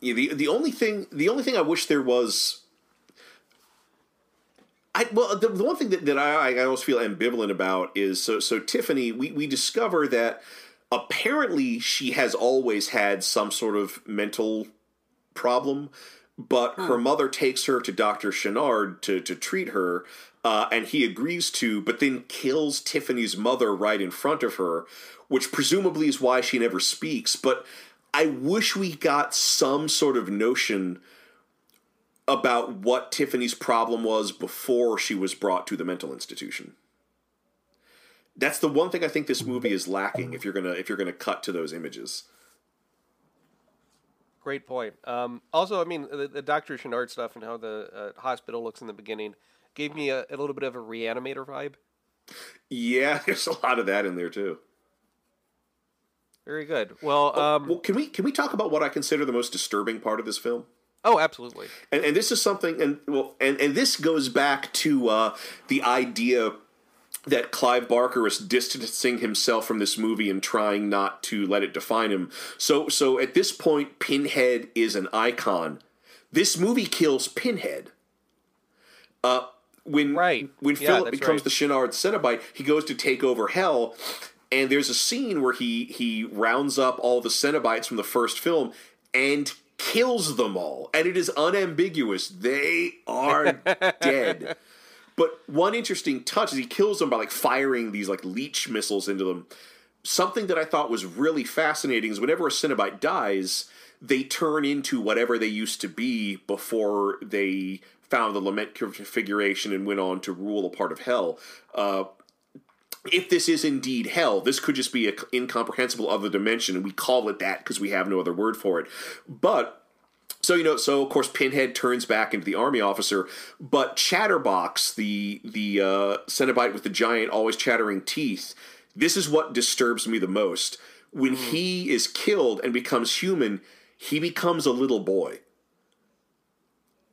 [SPEAKER 3] Yeah, the the only thing the only thing I wish there was I well the, the one thing that, that I I always feel ambivalent about is so so Tiffany we we discover that apparently she has always had some sort of mental problem but her mother takes her to Dr. Channard to to treat her uh, and he agrees to but then kills Tiffany's mother right in front of her which presumably is why she never speaks but I wish we got some sort of notion about what Tiffany's problem was before she was brought to the mental institution. That's the one thing I think this movie is lacking if you're gonna if you're gonna cut to those images.
[SPEAKER 2] Great point. Um, also, I mean, the, the Dr. Channard stuff and how the uh, hospital looks in the beginning gave me a, a little bit of a reanimator vibe.
[SPEAKER 3] Yeah, [LAUGHS] there's a lot of that in there too.
[SPEAKER 2] Very good. Well, um,
[SPEAKER 3] Well, can we can we talk about what I consider the most disturbing part of this film?
[SPEAKER 2] oh, absolutely.
[SPEAKER 3] and, and this is something and well and, and this goes back to uh, the idea that Clive Barker is distancing himself from this movie and trying not to let it define him. So so at this point Pinhead is an icon. This movie kills Pinhead. Uh when
[SPEAKER 2] Right.
[SPEAKER 3] when
[SPEAKER 2] Yeah,
[SPEAKER 3] Philip becomes
[SPEAKER 2] right.
[SPEAKER 3] the Channard Cenobite, he goes to take over Hell, and there's a scene where he he rounds up all the Cenobites from the first film and kills them all, and it is unambiguous. They are [LAUGHS] dead. But one interesting touch is he kills them by like firing these like leech missiles into them. Something that I thought was really fascinating is whenever a Cenobite dies, they turn into whatever they used to be before they found the lament configuration and went on to rule a part of hell. Uh, if this is indeed hell, this could just be an incomprehensible other dimension, and we call it that because we have no other word for it. But so you know, so of course, Pinhead turns back into the army officer, but Chatterbox, the the uh, Cenobite with the giant, always chattering teeth, this is what disturbs me the most. When he is killed and becomes human, he becomes a little boy.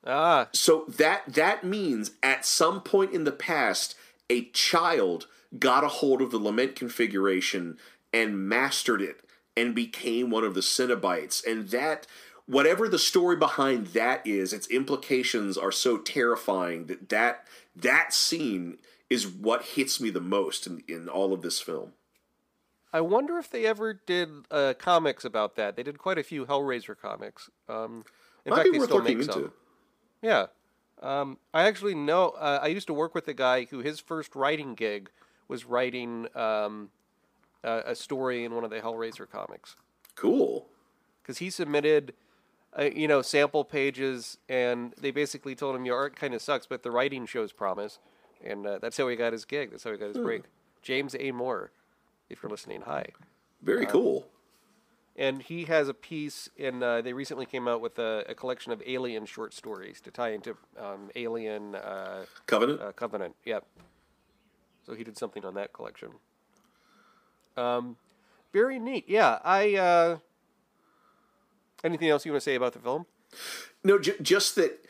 [SPEAKER 2] Ah,
[SPEAKER 3] So that that means at some point in the past, a child got a hold of the lament configuration and mastered it and became one of the Cenobites. And that whatever the story behind that is, its implications are so terrifying that that, that scene is what hits me the most in, in all of this film.
[SPEAKER 2] I wonder if they ever did uh, comics about that. They did quite a few Hellraiser comics. Um, in
[SPEAKER 3] Might
[SPEAKER 2] fact,
[SPEAKER 3] be
[SPEAKER 2] they
[SPEAKER 3] worth
[SPEAKER 2] still
[SPEAKER 3] looking
[SPEAKER 2] make
[SPEAKER 3] into.
[SPEAKER 2] some. Yeah. Um, I actually know. Uh, I used to work with a guy who his first writing gig was writing um, a, a story in one of the Hellraiser comics
[SPEAKER 3] Cool.
[SPEAKER 2] because he submitted, uh, you know, sample pages, and they basically told him your art kind of sucks, but the writing shows promise, and uh, that's how he got his gig. That's how he got his break. James A. Moore, if you're listening, hi.
[SPEAKER 3] Very cool.
[SPEAKER 2] and he has a piece in. Uh, they recently came out with a, a collection of Alien short stories to tie into um, Alien uh,
[SPEAKER 3] Covenant?
[SPEAKER 2] uh, Covenant. Yep. So he did something on that collection. Um, very neat. Yeah. I. Uh, anything else you want to say about the film?
[SPEAKER 3] No, j- just that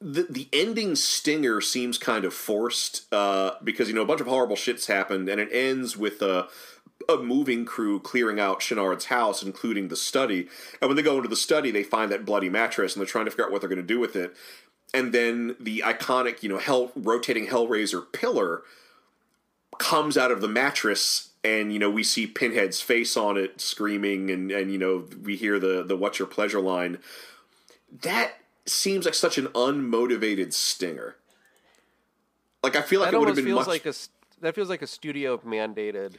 [SPEAKER 3] the the ending stinger seems kind of forced uh, because you know a bunch of horrible shits happened, and it ends with a a moving crew clearing out Channard's house, including the study. And when they go into the study, they find that bloody mattress, and they're trying to figure out what they're going to do with it. And then the iconic, you know, hell rotating Hellraiser pillar comes out of the mattress and you know we see pinhead's face on it screaming and and you know we hear the the what's your pleasure line that seems like such an unmotivated stinger like i feel like
[SPEAKER 2] that
[SPEAKER 3] it would have been
[SPEAKER 2] feels
[SPEAKER 3] much
[SPEAKER 2] like a. That feels like a studio mandated.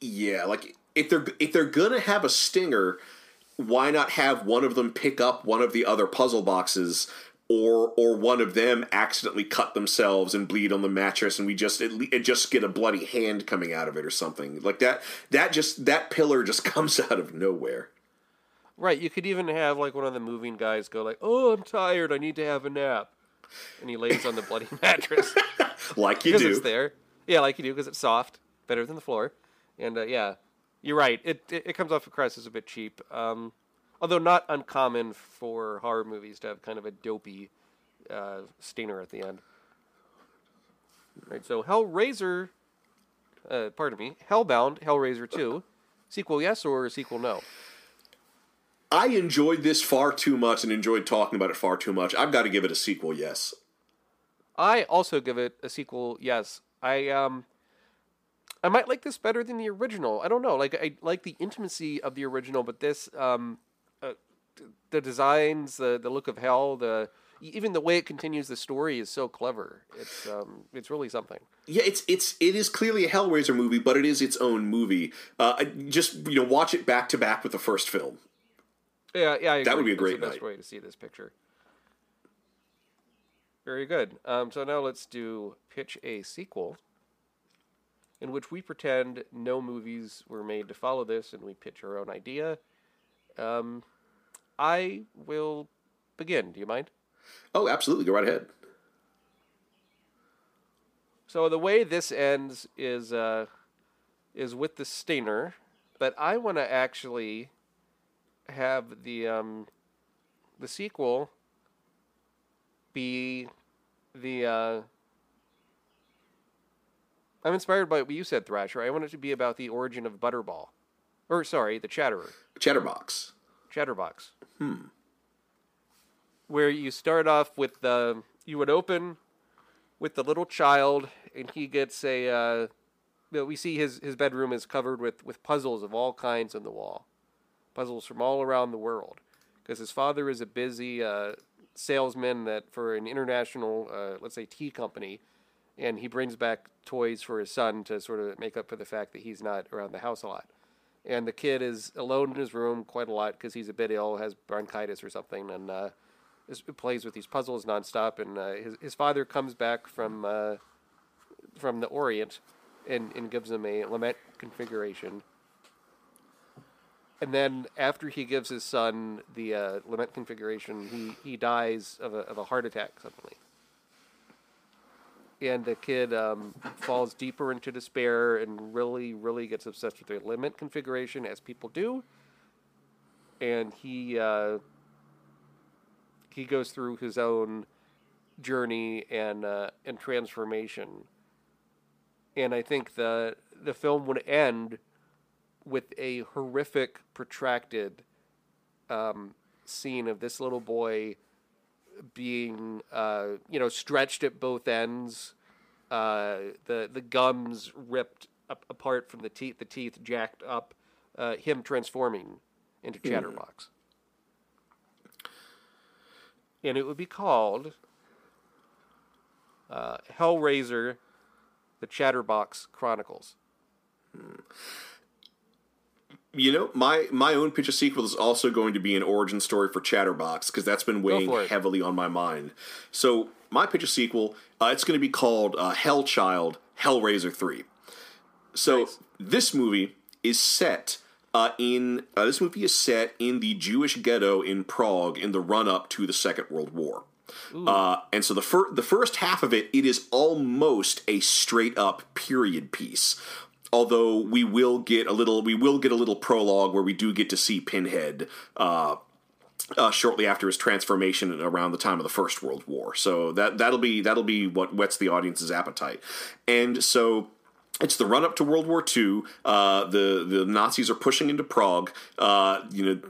[SPEAKER 3] yeah like if they're if they're gonna have a stinger why not have one of them pick up one of the other puzzle boxes or or one of them accidentally cut themselves and bleed on the mattress and we just it, it just get a bloody hand coming out of it or something like that that just that pillar just [LAUGHS] comes out of nowhere
[SPEAKER 2] Right. You could even have like one of the moving guys go like, "Oh, I'm tired. I need to have a nap," and he lays on the bloody [LAUGHS] mattress
[SPEAKER 3] like you do
[SPEAKER 2] it's there. Yeah, like you do because it's soft, better than the floor. And uh, yeah, you're right. It, it it comes off across as a bit cheap. Um, although not uncommon for horror movies to have kind of a dopey uh, stinger at the end. Right. So Hellraiser, uh, pardon me, Hellbound, Hellraiser two, sequel yes or sequel no?
[SPEAKER 3] I enjoyed this far too much and enjoyed talking about it far too much. I've got to give it a sequel. Yes.
[SPEAKER 2] I also give it a sequel. Yes, I um, I might like this better than the original. I don't know. Like I like the intimacy of the original, but this um, uh, the designs, the the look of hell, the even the way it continues the story is so clever. It's um, it's really something.
[SPEAKER 3] Yeah, it's it's it is clearly a Hellraiser movie, but it is its own movie. Uh, just you know, watch it back to back with the first film.
[SPEAKER 2] Yeah, yeah,
[SPEAKER 3] that would be a
[SPEAKER 2] That's
[SPEAKER 3] great
[SPEAKER 2] the best
[SPEAKER 3] night.
[SPEAKER 2] way to see this picture. Very good. Um, so now let's do pitch a sequel, in which we pretend no movies were made to follow this, and we pitch our own idea. Um, I will begin. Do you mind?
[SPEAKER 3] Oh, absolutely. Go right ahead.
[SPEAKER 2] So the way this ends is uh, is with the stinger, but I want to actually have the um, the sequel be the. Uh, I'm inspired by what you said, Thrasher. I want it to be about the origin of Butterball, or sorry, the Chatterer,
[SPEAKER 3] Chatterbox.
[SPEAKER 2] Chatterbox. Hmm. Where you start off with the you would open with the little child, and he gets a. Uh, you know, we see his his bedroom is covered with with puzzles of all kinds on the wall, puzzles from all around the world, because his father is a busy uh, salesman that for an international, uh, let's say, tea company, and he brings back toys for his son to sort of make up for the fact that he's not around the house a lot. And the kid is alone in his room quite a lot because he's a bit ill, has bronchitis or something, and uh, is, plays with these puzzles nonstop. And uh, his his father comes back from uh, from the Orient and, and gives him a lament configuration. And then after he gives his son the uh, lament configuration, he, he dies of a, of a heart attack suddenly. And the kid um, falls deeper into despair and really, really gets obsessed with the lament configuration, as people do. And he uh, he goes through his own journey and uh, and transformation. And I think the the film would end with a horrific, protracted um, scene of this little boy being, uh, you know, stretched at both ends, uh, the the gums ripped up, apart from the teeth, the teeth jacked up, uh, him transforming into Chatterbox. And it would be called uh, Hellraiser: The Chatterbox Chronicles.
[SPEAKER 3] You know, my my own pitch of sequel is also going to be an origin story for Chatterbox because that's been weighing heavily on my mind. So my pitch of sequel, uh, it's going to be called uh, Hellchild Hellraiser Three. So
[SPEAKER 2] Nice.
[SPEAKER 3] this movie is set uh, in uh, this movie is set in the Jewish ghetto in Prague in the run up to the Second World War. Uh, and so the fir- the first half of it, it is almost a straight up period piece. Although we will get a little, we will get a little prologue where we do get to see Pinhead uh, uh, shortly after his transformation around the time of the First World War. So that that'll be that'll be what whets the audience's appetite. And so it's the run up to World War II. Uh, the the Nazis are pushing into Prague. Uh, you know.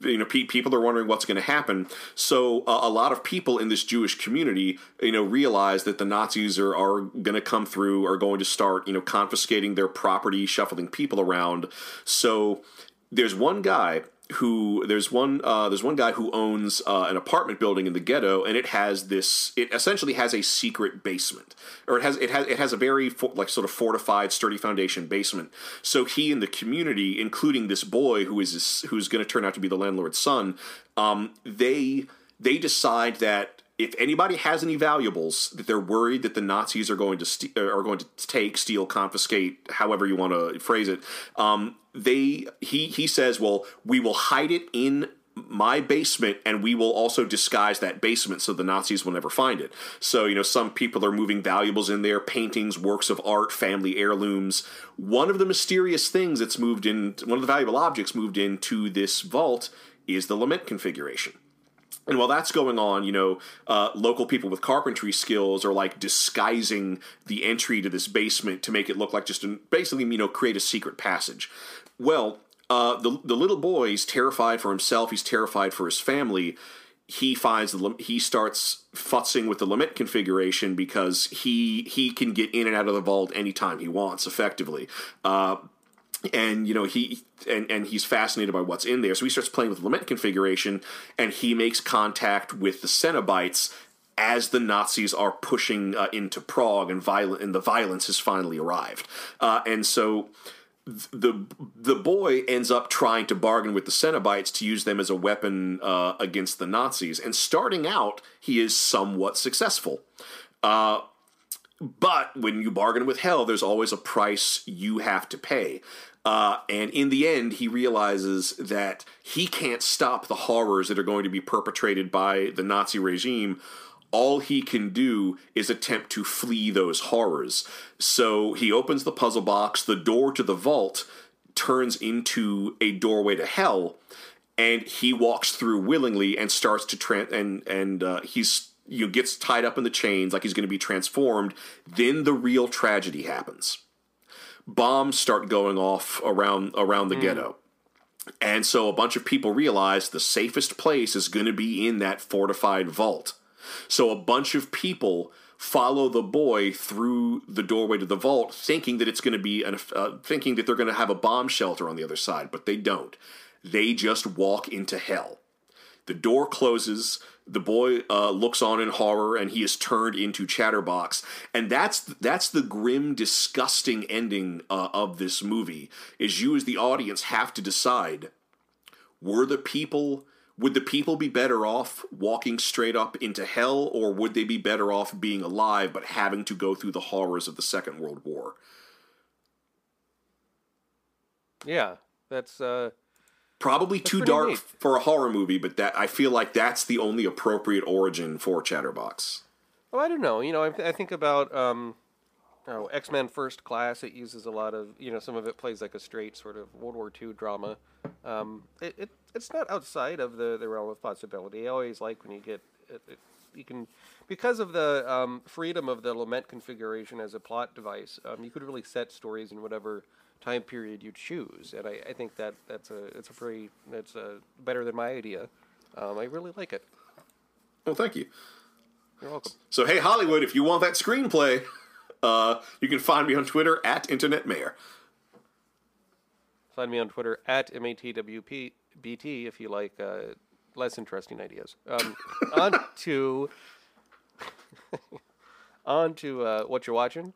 [SPEAKER 3] You know, pe- people are wondering what's going to happen. So, uh, a lot of people in this Jewish community, you know, realize that the Nazis are, are going to come through, are going to start, you know, confiscating their property, shuffling people around. So, there's one guy who there's one uh, there's one guy who owns uh, an apartment building in the ghetto, and it has this. It essentially has a secret basement, or it has it has it has a very fo- like sort of fortified, sturdy foundation basement. So he and the community, including this boy who is who's going to turn out to be the landlord's son, um, they they decide that if anybody has any valuables that they're worried that the Nazis are going to st- are going to take, steal, confiscate, however you want to phrase it, um, they he he says, well, we will hide it in my basement and we will also disguise that basement so the Nazis will never find it. So, you know, some people are moving valuables in there, paintings, works of art, family heirlooms. One of the mysterious things that's moved in, one of the valuable objects moved into this vault is the lament configuration. And while that's going on, you know, uh, local people with carpentry skills are like disguising the entry to this basement to make it look like just basically, you know, create a secret passage. Well, uh, the the little boy's terrified for himself. He's terrified for his family. He finds the he starts futzing with the lament configuration because he he can get in and out of the vault anytime he wants, effectively. Uh, and you know he and and he's fascinated by what's in there. So he starts playing with lament configuration and he makes contact with the cenobites as the Nazis are pushing uh, into Prague and violent and the violence has finally arrived. Uh, and so the the boy ends up trying to bargain with the Cenobites to use them as a weapon uh, against the Nazis. And starting out he is somewhat successful. Uh, but when you bargain with hell, there's always a price you have to pay. Uh, and in the end, he realizes that he can't stop the horrors that are going to be perpetrated by the Nazi regime. All he can do is attempt to flee those horrors. So he opens the puzzle box, the door to the vault turns into a doorway to hell, and he walks through willingly and starts to and and uh, he's you know, gets tied up in the chains like he's going to be transformed. Then the real tragedy happens bombs start going off around around the mm. ghetto. And so a bunch of people realize the safest place is going to be in that fortified vault. So a bunch of people follow the boy through the doorway to the vault, thinking that it's going to be an, uh, thinking that they're going to have a bomb shelter on the other side, but they don't. They just walk into hell. The door closes the boy uh, looks on in horror and he is turned into chatterbox. And that's that's the grim disgusting ending uh, of this movie is you as the audience have to decide were the people would the people be better off walking straight up into hell or would they be better off being alive but having to go through the horrors of the second world war?
[SPEAKER 2] Yeah that's uh
[SPEAKER 3] Probably That's too dark neat. for a horror movie, but that I feel like that's the only appropriate origin for Chatterbox.
[SPEAKER 2] Oh, I don't know. You know, I, I think about um, oh, X Men First Class. It uses a lot of you know some of it plays like a straight sort of World War II drama. Um, it, it it's not outside of the, the realm of possibility. I always like when you get it, it, you can because of the um, freedom of the lament configuration as a plot device. Um, you could really set stories in whatever time period you choose, and I, I think that that's a it's a pretty that's a better than my idea. Um, I really like it.
[SPEAKER 3] Well, thank you.
[SPEAKER 2] You're welcome.
[SPEAKER 3] So, hey Hollywood, if you want that screenplay, uh, you can find me on Twitter at Internet Mayor.
[SPEAKER 2] Find me on Twitter at matwpbt if you like uh, less interesting ideas. Um, [LAUGHS] on to [LAUGHS] on to uh, what you're watching.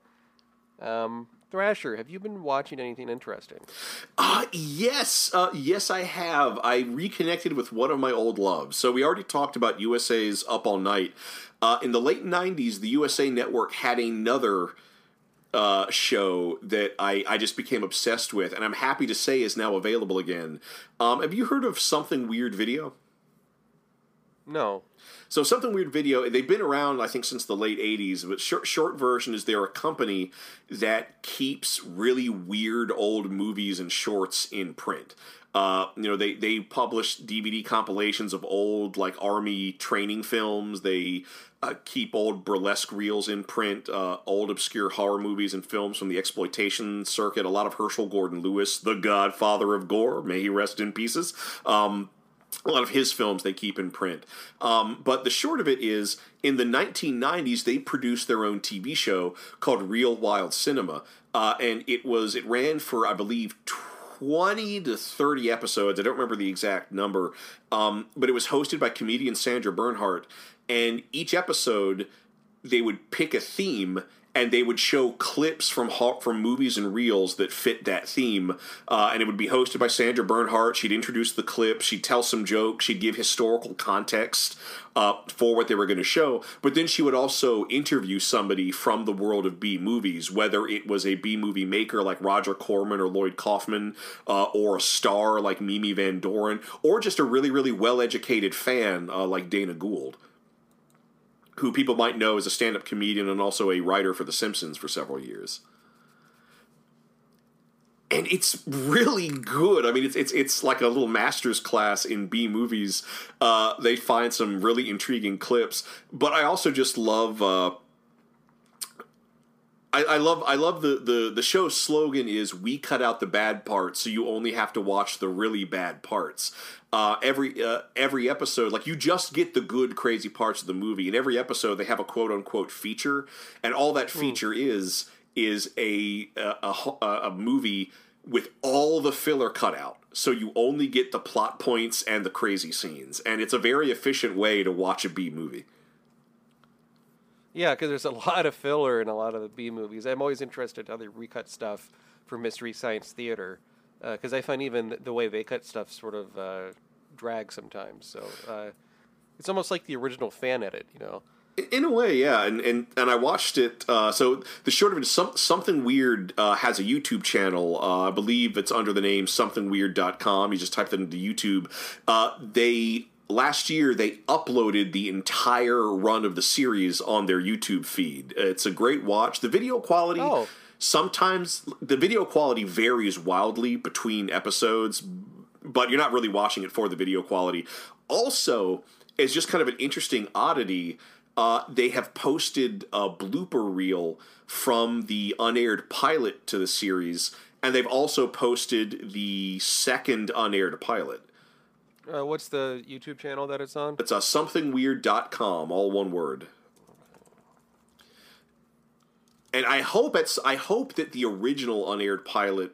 [SPEAKER 2] Um, Thrasher, have you been watching anything interesting?
[SPEAKER 3] Uh, yes, uh, yes, I have. I reconnected with one of my old loves. So we already talked about USA's Up All Night. Uh, in the late '90s, the USA Network had another uh, show that I, I just became obsessed with, and I'm happy to say is now available again. Um, have you heard of Something Weird Video?
[SPEAKER 2] No.
[SPEAKER 3] So something weird video. They've been around, I think, since the late '80s. But short, short version is they're a company that keeps really weird old movies and shorts in print. Uh, you know, they they publish DVD compilations of old like army training films. They uh, keep old burlesque reels in print, uh, old obscure horror movies and films from the exploitation circuit. A lot of Herschell Gordon Lewis, the Godfather of gore, may he rest in pieces. Um, a lot of his films they keep in print. Um, but the short of it is, in the 1990s, they produced their own TV show called Real Wild Cinema, uh, and it was it ran for I believe. 20 to 30 episodes. I don't remember the exact number, um, but it was hosted by comedian Sandra Bernhard. And each episode, they would pick a theme and they would show clips from from movies and reels that fit that theme. Uh, and it would be hosted by Sandra Bernhard. She'd introduce the clip, she'd tell some jokes, she'd give historical context uh, for what they were going to show. But then she would also interview somebody from the world of B movies, whether it was a B movie maker like Roger Corman or Lloyd Kaufman, uh, or a star like Mamie Van Doren, or just a really, really well educated fan uh, like Dana Gould who people might know as a stand-up comedian and also a writer for The Simpsons for several years. And it's really good. I mean, it's it's it's like a little master's class in B movies. Uh, they find some really intriguing clips, but I also just love. Uh, I, I love I love the, the the show's slogan is we cut out the bad parts so you only have to watch the really bad parts. Uh, every uh, every episode, like you just get the good crazy parts of the movie. In every episode, they have a quote unquote feature, and all that feature is is a a, a a movie with all the filler cut out. So you only get the plot points and the crazy scenes, and it's a very efficient way to watch a B movie.
[SPEAKER 2] Yeah, because there's a [LAUGHS] lot of filler in a lot of the B movies. I'm always interested how they recut stuff for Mystery Science Theater, because I find even the way they cut stuff sort of uh, drag sometimes. So uh, it's almost like the original fan edit, you know.
[SPEAKER 3] In a way, yeah, and and, and I watched it. Uh, so the short of it is some, something weird uh, has a YouTube channel. Uh, I believe it's under the name somethingweird.com. You just type it into YouTube. Uh, they last year they uploaded the entire run of the series on their YouTube feed. It's a great watch. The video quality.
[SPEAKER 2] Oh.
[SPEAKER 3] Sometimes the video quality varies wildly between episodes, but you're not really watching it for the video quality. Also, it's just kind of an interesting oddity. Uh, they have posted a blooper reel from the unaired pilot to the series, and they've also posted the second unaired pilot.
[SPEAKER 2] Uh, what's the YouTube channel that it's on?
[SPEAKER 3] It's a somethingweird.com, all one word. And I hope it's I hope that the original unaired pilot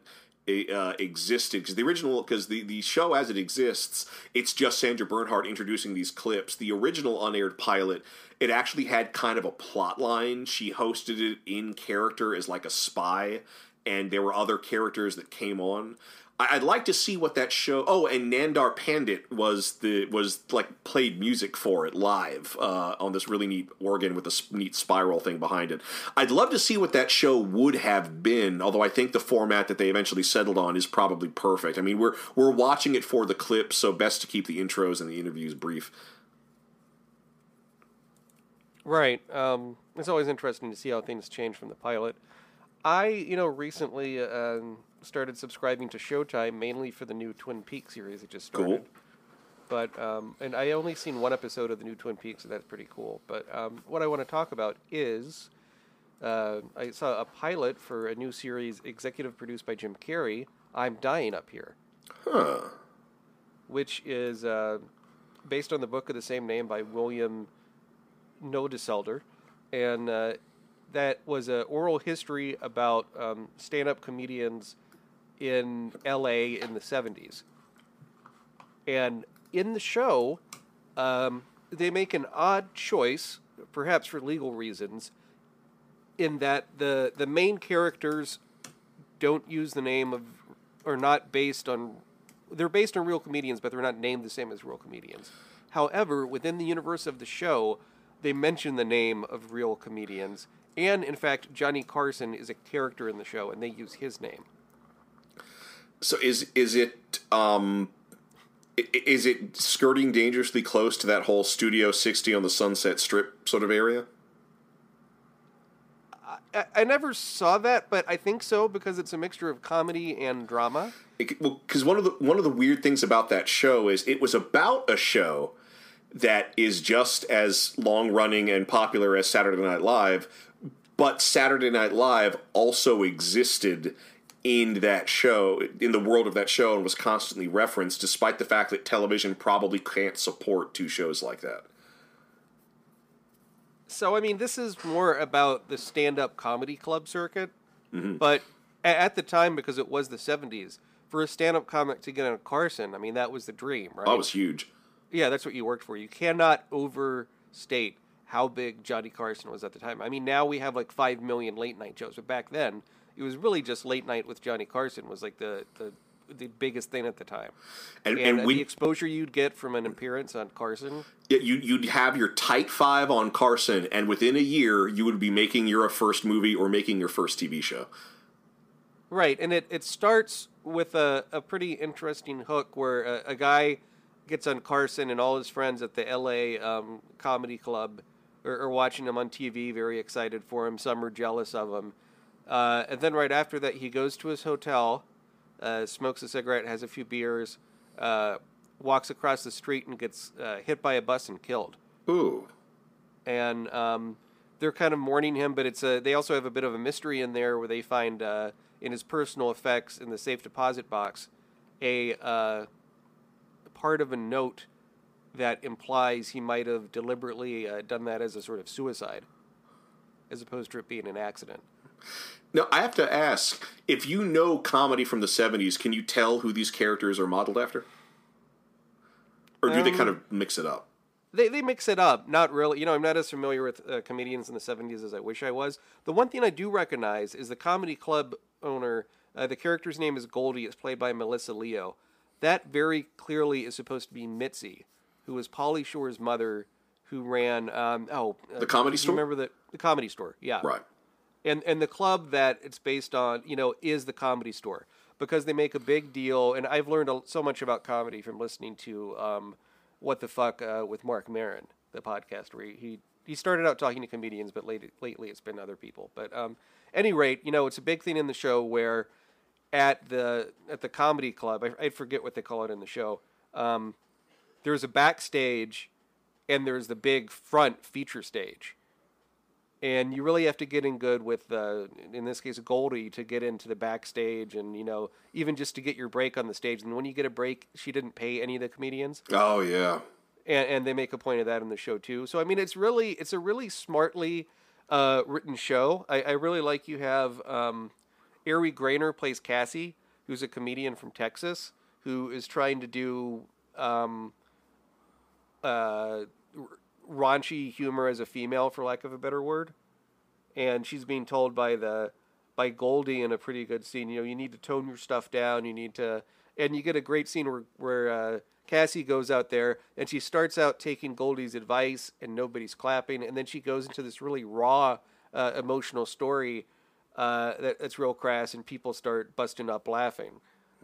[SPEAKER 3] uh, existed because the original because the, the show as it exists it's just Sandra Bernhard introducing these clips. The original unaired pilot it actually had kind of a plot line. She hosted it in character as like a spy, and there were other characters that came on. I- I'd like to see what that show. Oh, and Nandar Pandit was the was like played music for it live uh, on this really neat organ with a neat spiral thing behind it. I'd love to see what that show would have been. Although I think the format that they eventually settled on is probably perfect. I mean, we're we're watching it for the clips, so best to keep the intros and the interviews brief.
[SPEAKER 2] Right. Um, it's always interesting to see how things change from the pilot. I, you know, recently um, started subscribing to Showtime mainly for the new Twin Peaks series that just started.
[SPEAKER 3] Cool.
[SPEAKER 2] But um, and I only seen one episode of the new Twin Peaks, so that's pretty cool. But um, what I want to talk about is uh, I saw a pilot for a new series, executive produced by Jim Carrey. I'm dying up here,
[SPEAKER 3] Huh.
[SPEAKER 2] which is uh, based on the book of the same name by William Knoedelseder, and uh, that was an oral history about um, stand-up comedians in L.A. in the '70s. And in the show, um, they make an odd choice, perhaps for legal reasons, in that the the main characters don't use the name of, or not based on, they're based on real comedians, but they're not named the same as real comedians. However, within the universe of the show, they mention the name of real comedians, and in fact, Johnny Carson is a character in the show, and they use his name.
[SPEAKER 3] So is is it um is it skirting dangerously close to that whole Studio 60 on the Sunset Strip sort of area?
[SPEAKER 2] I, I never saw that, but I think so because it's a mixture of comedy and drama.
[SPEAKER 3] It, well, because one of the one of the weird things about that show is it was about a show that is just as long running and popular as Saturday Night Live, but Saturday Night Live also existed in that show, in the world of that show, and was constantly referenced, despite the fact that television probably can't support two shows like that.
[SPEAKER 2] So I mean, this is more about the stand-up comedy club circuit, mm-hmm. but at the time, because it was the '70s, for a stand-up comic to get on Carson, I mean, that was the dream, right?
[SPEAKER 3] That was huge.
[SPEAKER 2] yeah, that's what you worked for. You cannot overstate how big Johnny Carson was at the time. I mean, now we have like five million late night shows, but back then it was really just late night with Johnny Carson was like the the, the biggest thing at the time.
[SPEAKER 3] And,
[SPEAKER 2] And,
[SPEAKER 3] and
[SPEAKER 2] uh,
[SPEAKER 3] we,
[SPEAKER 2] the exposure you'd get from an appearance on Carson.
[SPEAKER 3] Yeah, you, you'd have your tight five on Carson, and within a year, you would be making your first movie or making your first TV show.
[SPEAKER 2] Right, and it, it starts with a, a pretty interesting hook where a, a guy gets on Carson and all his friends at the LA um, comedy club are, are watching him on TV, very excited for him. Some are jealous of him. Uh, and then right after that, he goes to his hotel, uh, smokes a cigarette, has a few beers, uh, walks across the street and gets uh, hit by a bus and killed
[SPEAKER 3] Ooh.
[SPEAKER 2] and um, they're kind of mourning him, but it's a they also have a bit of a mystery in there where they find uh, in his personal effects in the safe deposit box a uh, part of a note that implies he might have deliberately uh, done that as a sort of suicide, as opposed to it being an accident.
[SPEAKER 3] Now, I have to ask if you know comedy from the 70s, can you tell who these characters are modeled after? Or do they
[SPEAKER 2] Um,
[SPEAKER 3] kind of mix it up?
[SPEAKER 2] They, they mix it up. Not really. You know, I'm not as familiar with uh, comedians in the 70s as I wish I was. The one thing I do recognize is the comedy club owner. Uh, the character's name is Goldie. It's played by Melissa Leo. That very clearly is supposed to be Mitzi, who was Pauly Shore's mother, who ran. Um, oh, uh,
[SPEAKER 3] The Comedy Store?
[SPEAKER 2] Remember the the comedy store? Yeah.
[SPEAKER 3] Right.
[SPEAKER 2] and and the club that it's based on, you know, is the comedy store because they make a big deal. And I've learned so much about comedy from listening to um, what the fuck uh, with Marc Maron, the podcast where he, he he started out talking to comedians, but late, lately it's been other people. But um, any rate, you know, it's a big thing in the show where at the at the comedy club, I, I forget what they call it in the show. Um, there's a backstage, and there's the big front feature stage. And you really have to get in good with uh, in this case Goldie to get into the backstage and you know even just to get your break on the stage. And when you get a break she didn't pay any of the comedians.
[SPEAKER 3] Oh, yeah.
[SPEAKER 2] and, and they make a point of that in the show too. So I mean it's really it's a really smartly uh, written show. I, I really like you have um, Ari Graynor plays Cassie who's a comedian from Texas who is trying to do um, uh, raunchy humor as a female, for lack of a better word. And she's being told by the by Goldie in a pretty good scene, you know, you need to tone your stuff down. You need to, and you get a great scene where where uh, Cassie goes out there and she starts out taking Goldie's advice, and nobody's clapping, and then she goes into this really raw, uh, emotional story uh, that, that's real crass, and people start busting up laughing.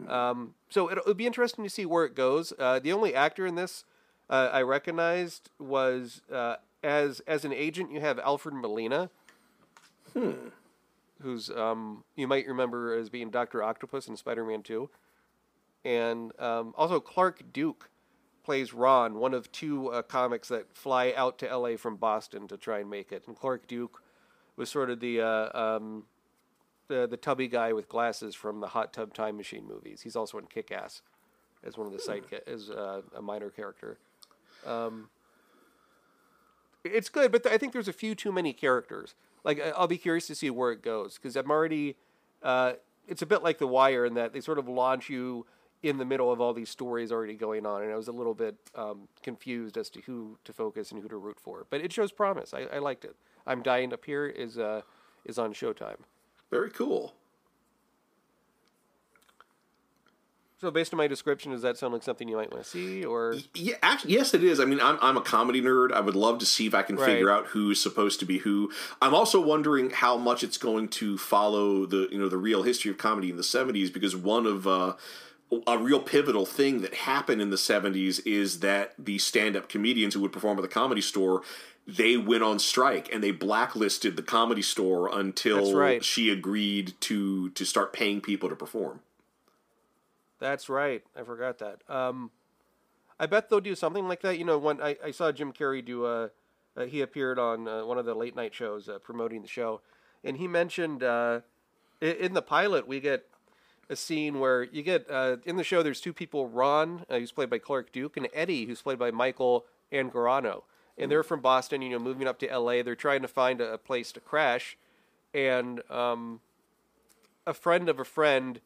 [SPEAKER 2] Um, so it would be interesting to see where it goes. Uh, the only actor in this uh, I recognized was uh, as as an agent. You have Alfred Molina, who's um, you might remember as being Doctor Octopus in Spider-Man Two, and um, also Clark Duke plays Ron, one of two uh, comics that fly out to L.A. from Boston to try and make it. And Clark Duke was sort of the uh, um, the the tubby guy with glasses from the Hot Tub Time Machine movies. He's also in Kick Ass as one of the side as uh, a minor character. Um, it's good, but th- I think there's a few too many characters. Like I- I'll be curious to see where it goes because I'm already. Uh, it's a bit like The Wire in that they sort of launch you in the middle of all these stories already going on, and I was a little bit um, confused as to who to focus and who to root for. But it shows promise. I, I liked it. I'm dying up here is uh, is on Showtime.
[SPEAKER 3] Very cool.
[SPEAKER 2] So based on my description, does that sound like something you might want to see, or
[SPEAKER 3] Yeah, actually, yes, it is. I mean, I'm I'm a comedy nerd. I would love to see if I can
[SPEAKER 2] Right.
[SPEAKER 3] figure out who's supposed to be who. I'm also wondering how much it's going to follow the you know the real history of comedy in the '70s because one of uh, a real pivotal thing that happened in the '70s is that the stand-up comedians who would perform at the comedy store. They went on strike and they blacklisted the comedy store until
[SPEAKER 2] right.
[SPEAKER 3] she agreed to to start paying people to perform.
[SPEAKER 2] That's right. I forgot that. Um, I bet they'll do something like that. You know, when I, I saw Jim Carrey do a, uh, he appeared on uh, one of the late night shows uh, promoting the show, and he mentioned uh, in the pilot we get a scene where you get uh, in the show. There's two people: Ron, uh, who's played by Clark Duke, and Eddie, who's played by Michael Angarano, and they're from Boston. You know, moving up to L.A. They're trying to find a, a place to crash, and um, a friend of a friend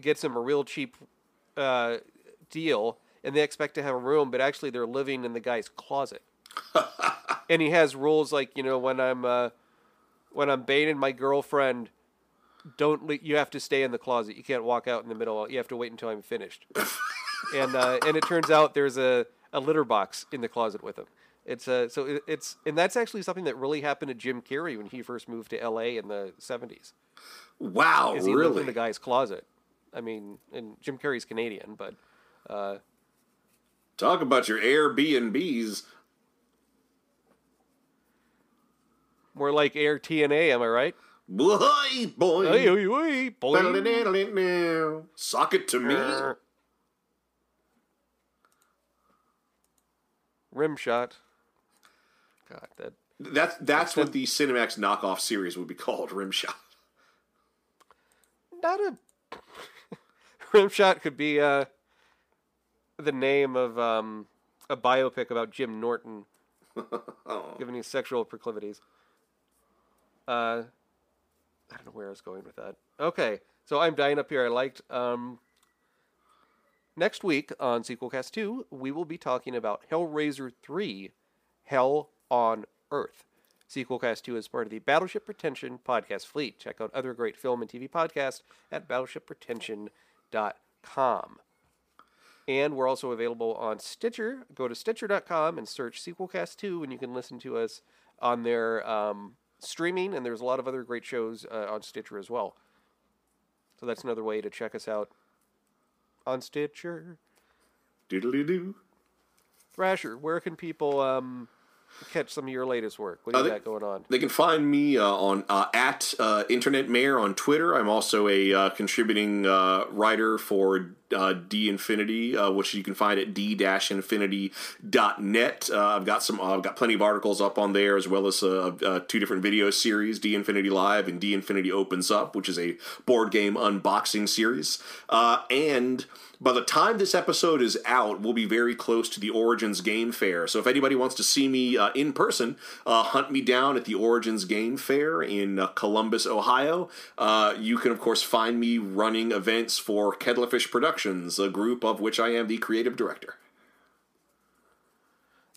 [SPEAKER 2] gets him a real cheap uh, deal, and they expect to have a room, but actually they're living in the guy's closet. [LAUGHS] and he has rules like you know when I'm uh, when I'm baiting my girlfriend, don't le- you have to stay in the closet. You can't walk out in the middle. You have to wait until I'm finished. [LAUGHS] and uh, and it turns out there's a, a litter box in the closet with him. It's uh, so it, it's and that's actually something that really happened to Jim Carrey when he first moved to L.A. in the '70s
[SPEAKER 3] Wow,
[SPEAKER 2] is he lived
[SPEAKER 3] really?
[SPEAKER 2] in the guy's closet. I mean, and Jim Carrey's Canadian, but uh,
[SPEAKER 3] Talk about your Airbnbs.
[SPEAKER 2] more like Air TNA, am I right?
[SPEAKER 3] Boy, boy.
[SPEAKER 2] Hey, hey, hey, boy.
[SPEAKER 3] Sock it to me.
[SPEAKER 2] Rim shot. God, that
[SPEAKER 3] That's that's what the Cinemax knockoff series would be called, Rimshot.
[SPEAKER 2] Not a Rimshot could be uh, the name of um, a biopic about Jim Norton, [LAUGHS] given his sexual proclivities. Uh, I don't know where I was going with that. Okay, so I'm dying up here. I liked. Um, next week on Sequelcast 2, we will be talking about Hellraiser 3 Hell on Earth. Sequelcast 2 is part of the Battleship Pretension podcast fleet. Check out other great film and TV podcasts at battleshippretension.com. And we're also available on Stitcher. Go to stitcher.com and search Sequelcast 2, and you can listen to us on their um, streaming. And there's a lot of other great shows uh, on Stitcher as well. So that's another way to check us out on Stitcher.
[SPEAKER 3] Doodly doo.
[SPEAKER 2] Thrasher, where can people um, catch some of your latest work? What do you
[SPEAKER 3] Uh, they-
[SPEAKER 2] got going on?
[SPEAKER 3] They can find me uh, on uh, at uh, Internet Mayor on Twitter. I'm also a uh, contributing uh, writer for uh, D Infinity, uh, which you can find at d-infinity.net. Uh, I've got some. I've got plenty of articles up on there, as well as uh, uh, two different video series: D Infinity Live and D Infinity Opens Up, which is a board game unboxing series. Uh, and by the time this episode is out, we'll be very close to the Origins Game Fair. So if anybody wants to see me uh, in person, uh, hunt me down at the Origins Game Fair in uh, Columbus, Ohio. Uh, you can, of course, find me running events for Kettlefish Productions, a group of which I am the creative director.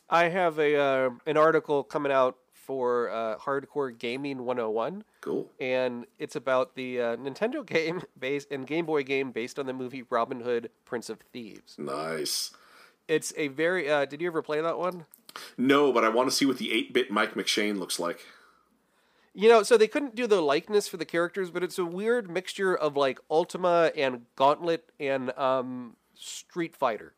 [SPEAKER 2] I have a uh, an article coming out for uh, Hardcore Gaming 101,
[SPEAKER 3] Cool.
[SPEAKER 2] and it's about the uh, Nintendo [LAUGHS] game based and Game Boy game based on the movie Robin Hood, Prince of Thieves.
[SPEAKER 3] Nice.
[SPEAKER 2] It's a very. Uh, did you ever play that one?
[SPEAKER 3] No, but I want to see what the 8 bit Mike McShane looks like.
[SPEAKER 2] You know, so they couldn't do the likeness for the characters, but it's a weird mixture of like Ultima and Gauntlet and um, Street Fighter.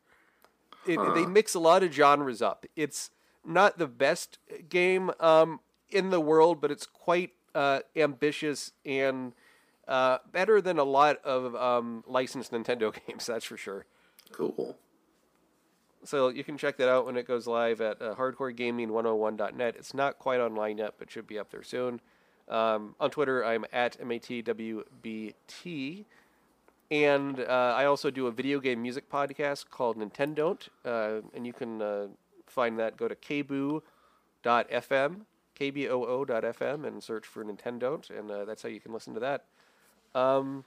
[SPEAKER 2] It, They mix a lot of genres up. It's not the best game um, in the world, but it's quite uh, ambitious and uh, better than a lot of um, licensed Nintendo [LAUGHS] games. That's for sure.
[SPEAKER 3] Cool.
[SPEAKER 2] So you can check that out when it goes live at uh, hardcoregaming101.net. It's not quite online yet, but should be up there soon. Um, on Twitter, I'm at matwbt, and uh, I also do a video game music podcast called Nintendo, uh, and you can uh, find that. Go to kboo.fm, kboo.fm, and search for Nintendo, and uh, that's how you can listen to that. Um,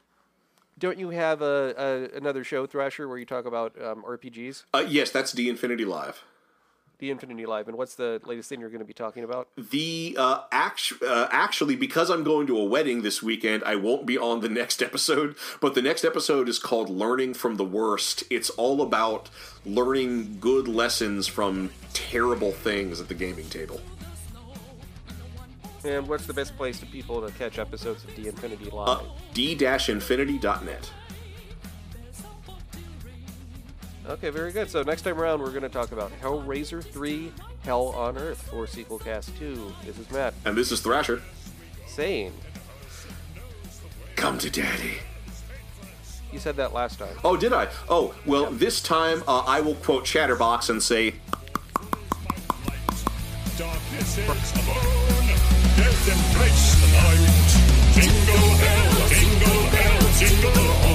[SPEAKER 2] don't you have a, a another show, Thrasher, where you talk about um, RPGs?
[SPEAKER 3] Uh, yes, that's D Infinity Live.
[SPEAKER 2] D Infinity Live, and what's the latest thing you're going to be talking about?
[SPEAKER 3] The uh, actu- uh, actually, because I'm going to a wedding this weekend, I won't be on the [LAUGHS] next episode. But the next episode is called "Learning from the Worst." It's all about learning good lessons from terrible things at the gaming table.
[SPEAKER 2] And what's the best place for people to catch episodes of D Infinity Live?
[SPEAKER 3] Uh, D-infinity.net.
[SPEAKER 2] Okay, very good. So next time around, we're going to talk about Hellraiser 3 Hell on Earth for Sequel Cast 2. This is Matt
[SPEAKER 3] And this is Thrasher.
[SPEAKER 2] saying,
[SPEAKER 3] Come to daddy.
[SPEAKER 2] you said that last time.
[SPEAKER 3] Oh, did I? Oh, well, this time uh, I will quote Chatterbox and say,
[SPEAKER 4] Darkness is alone. Death embrace the light. Jingle bell, jingle bell, jingle all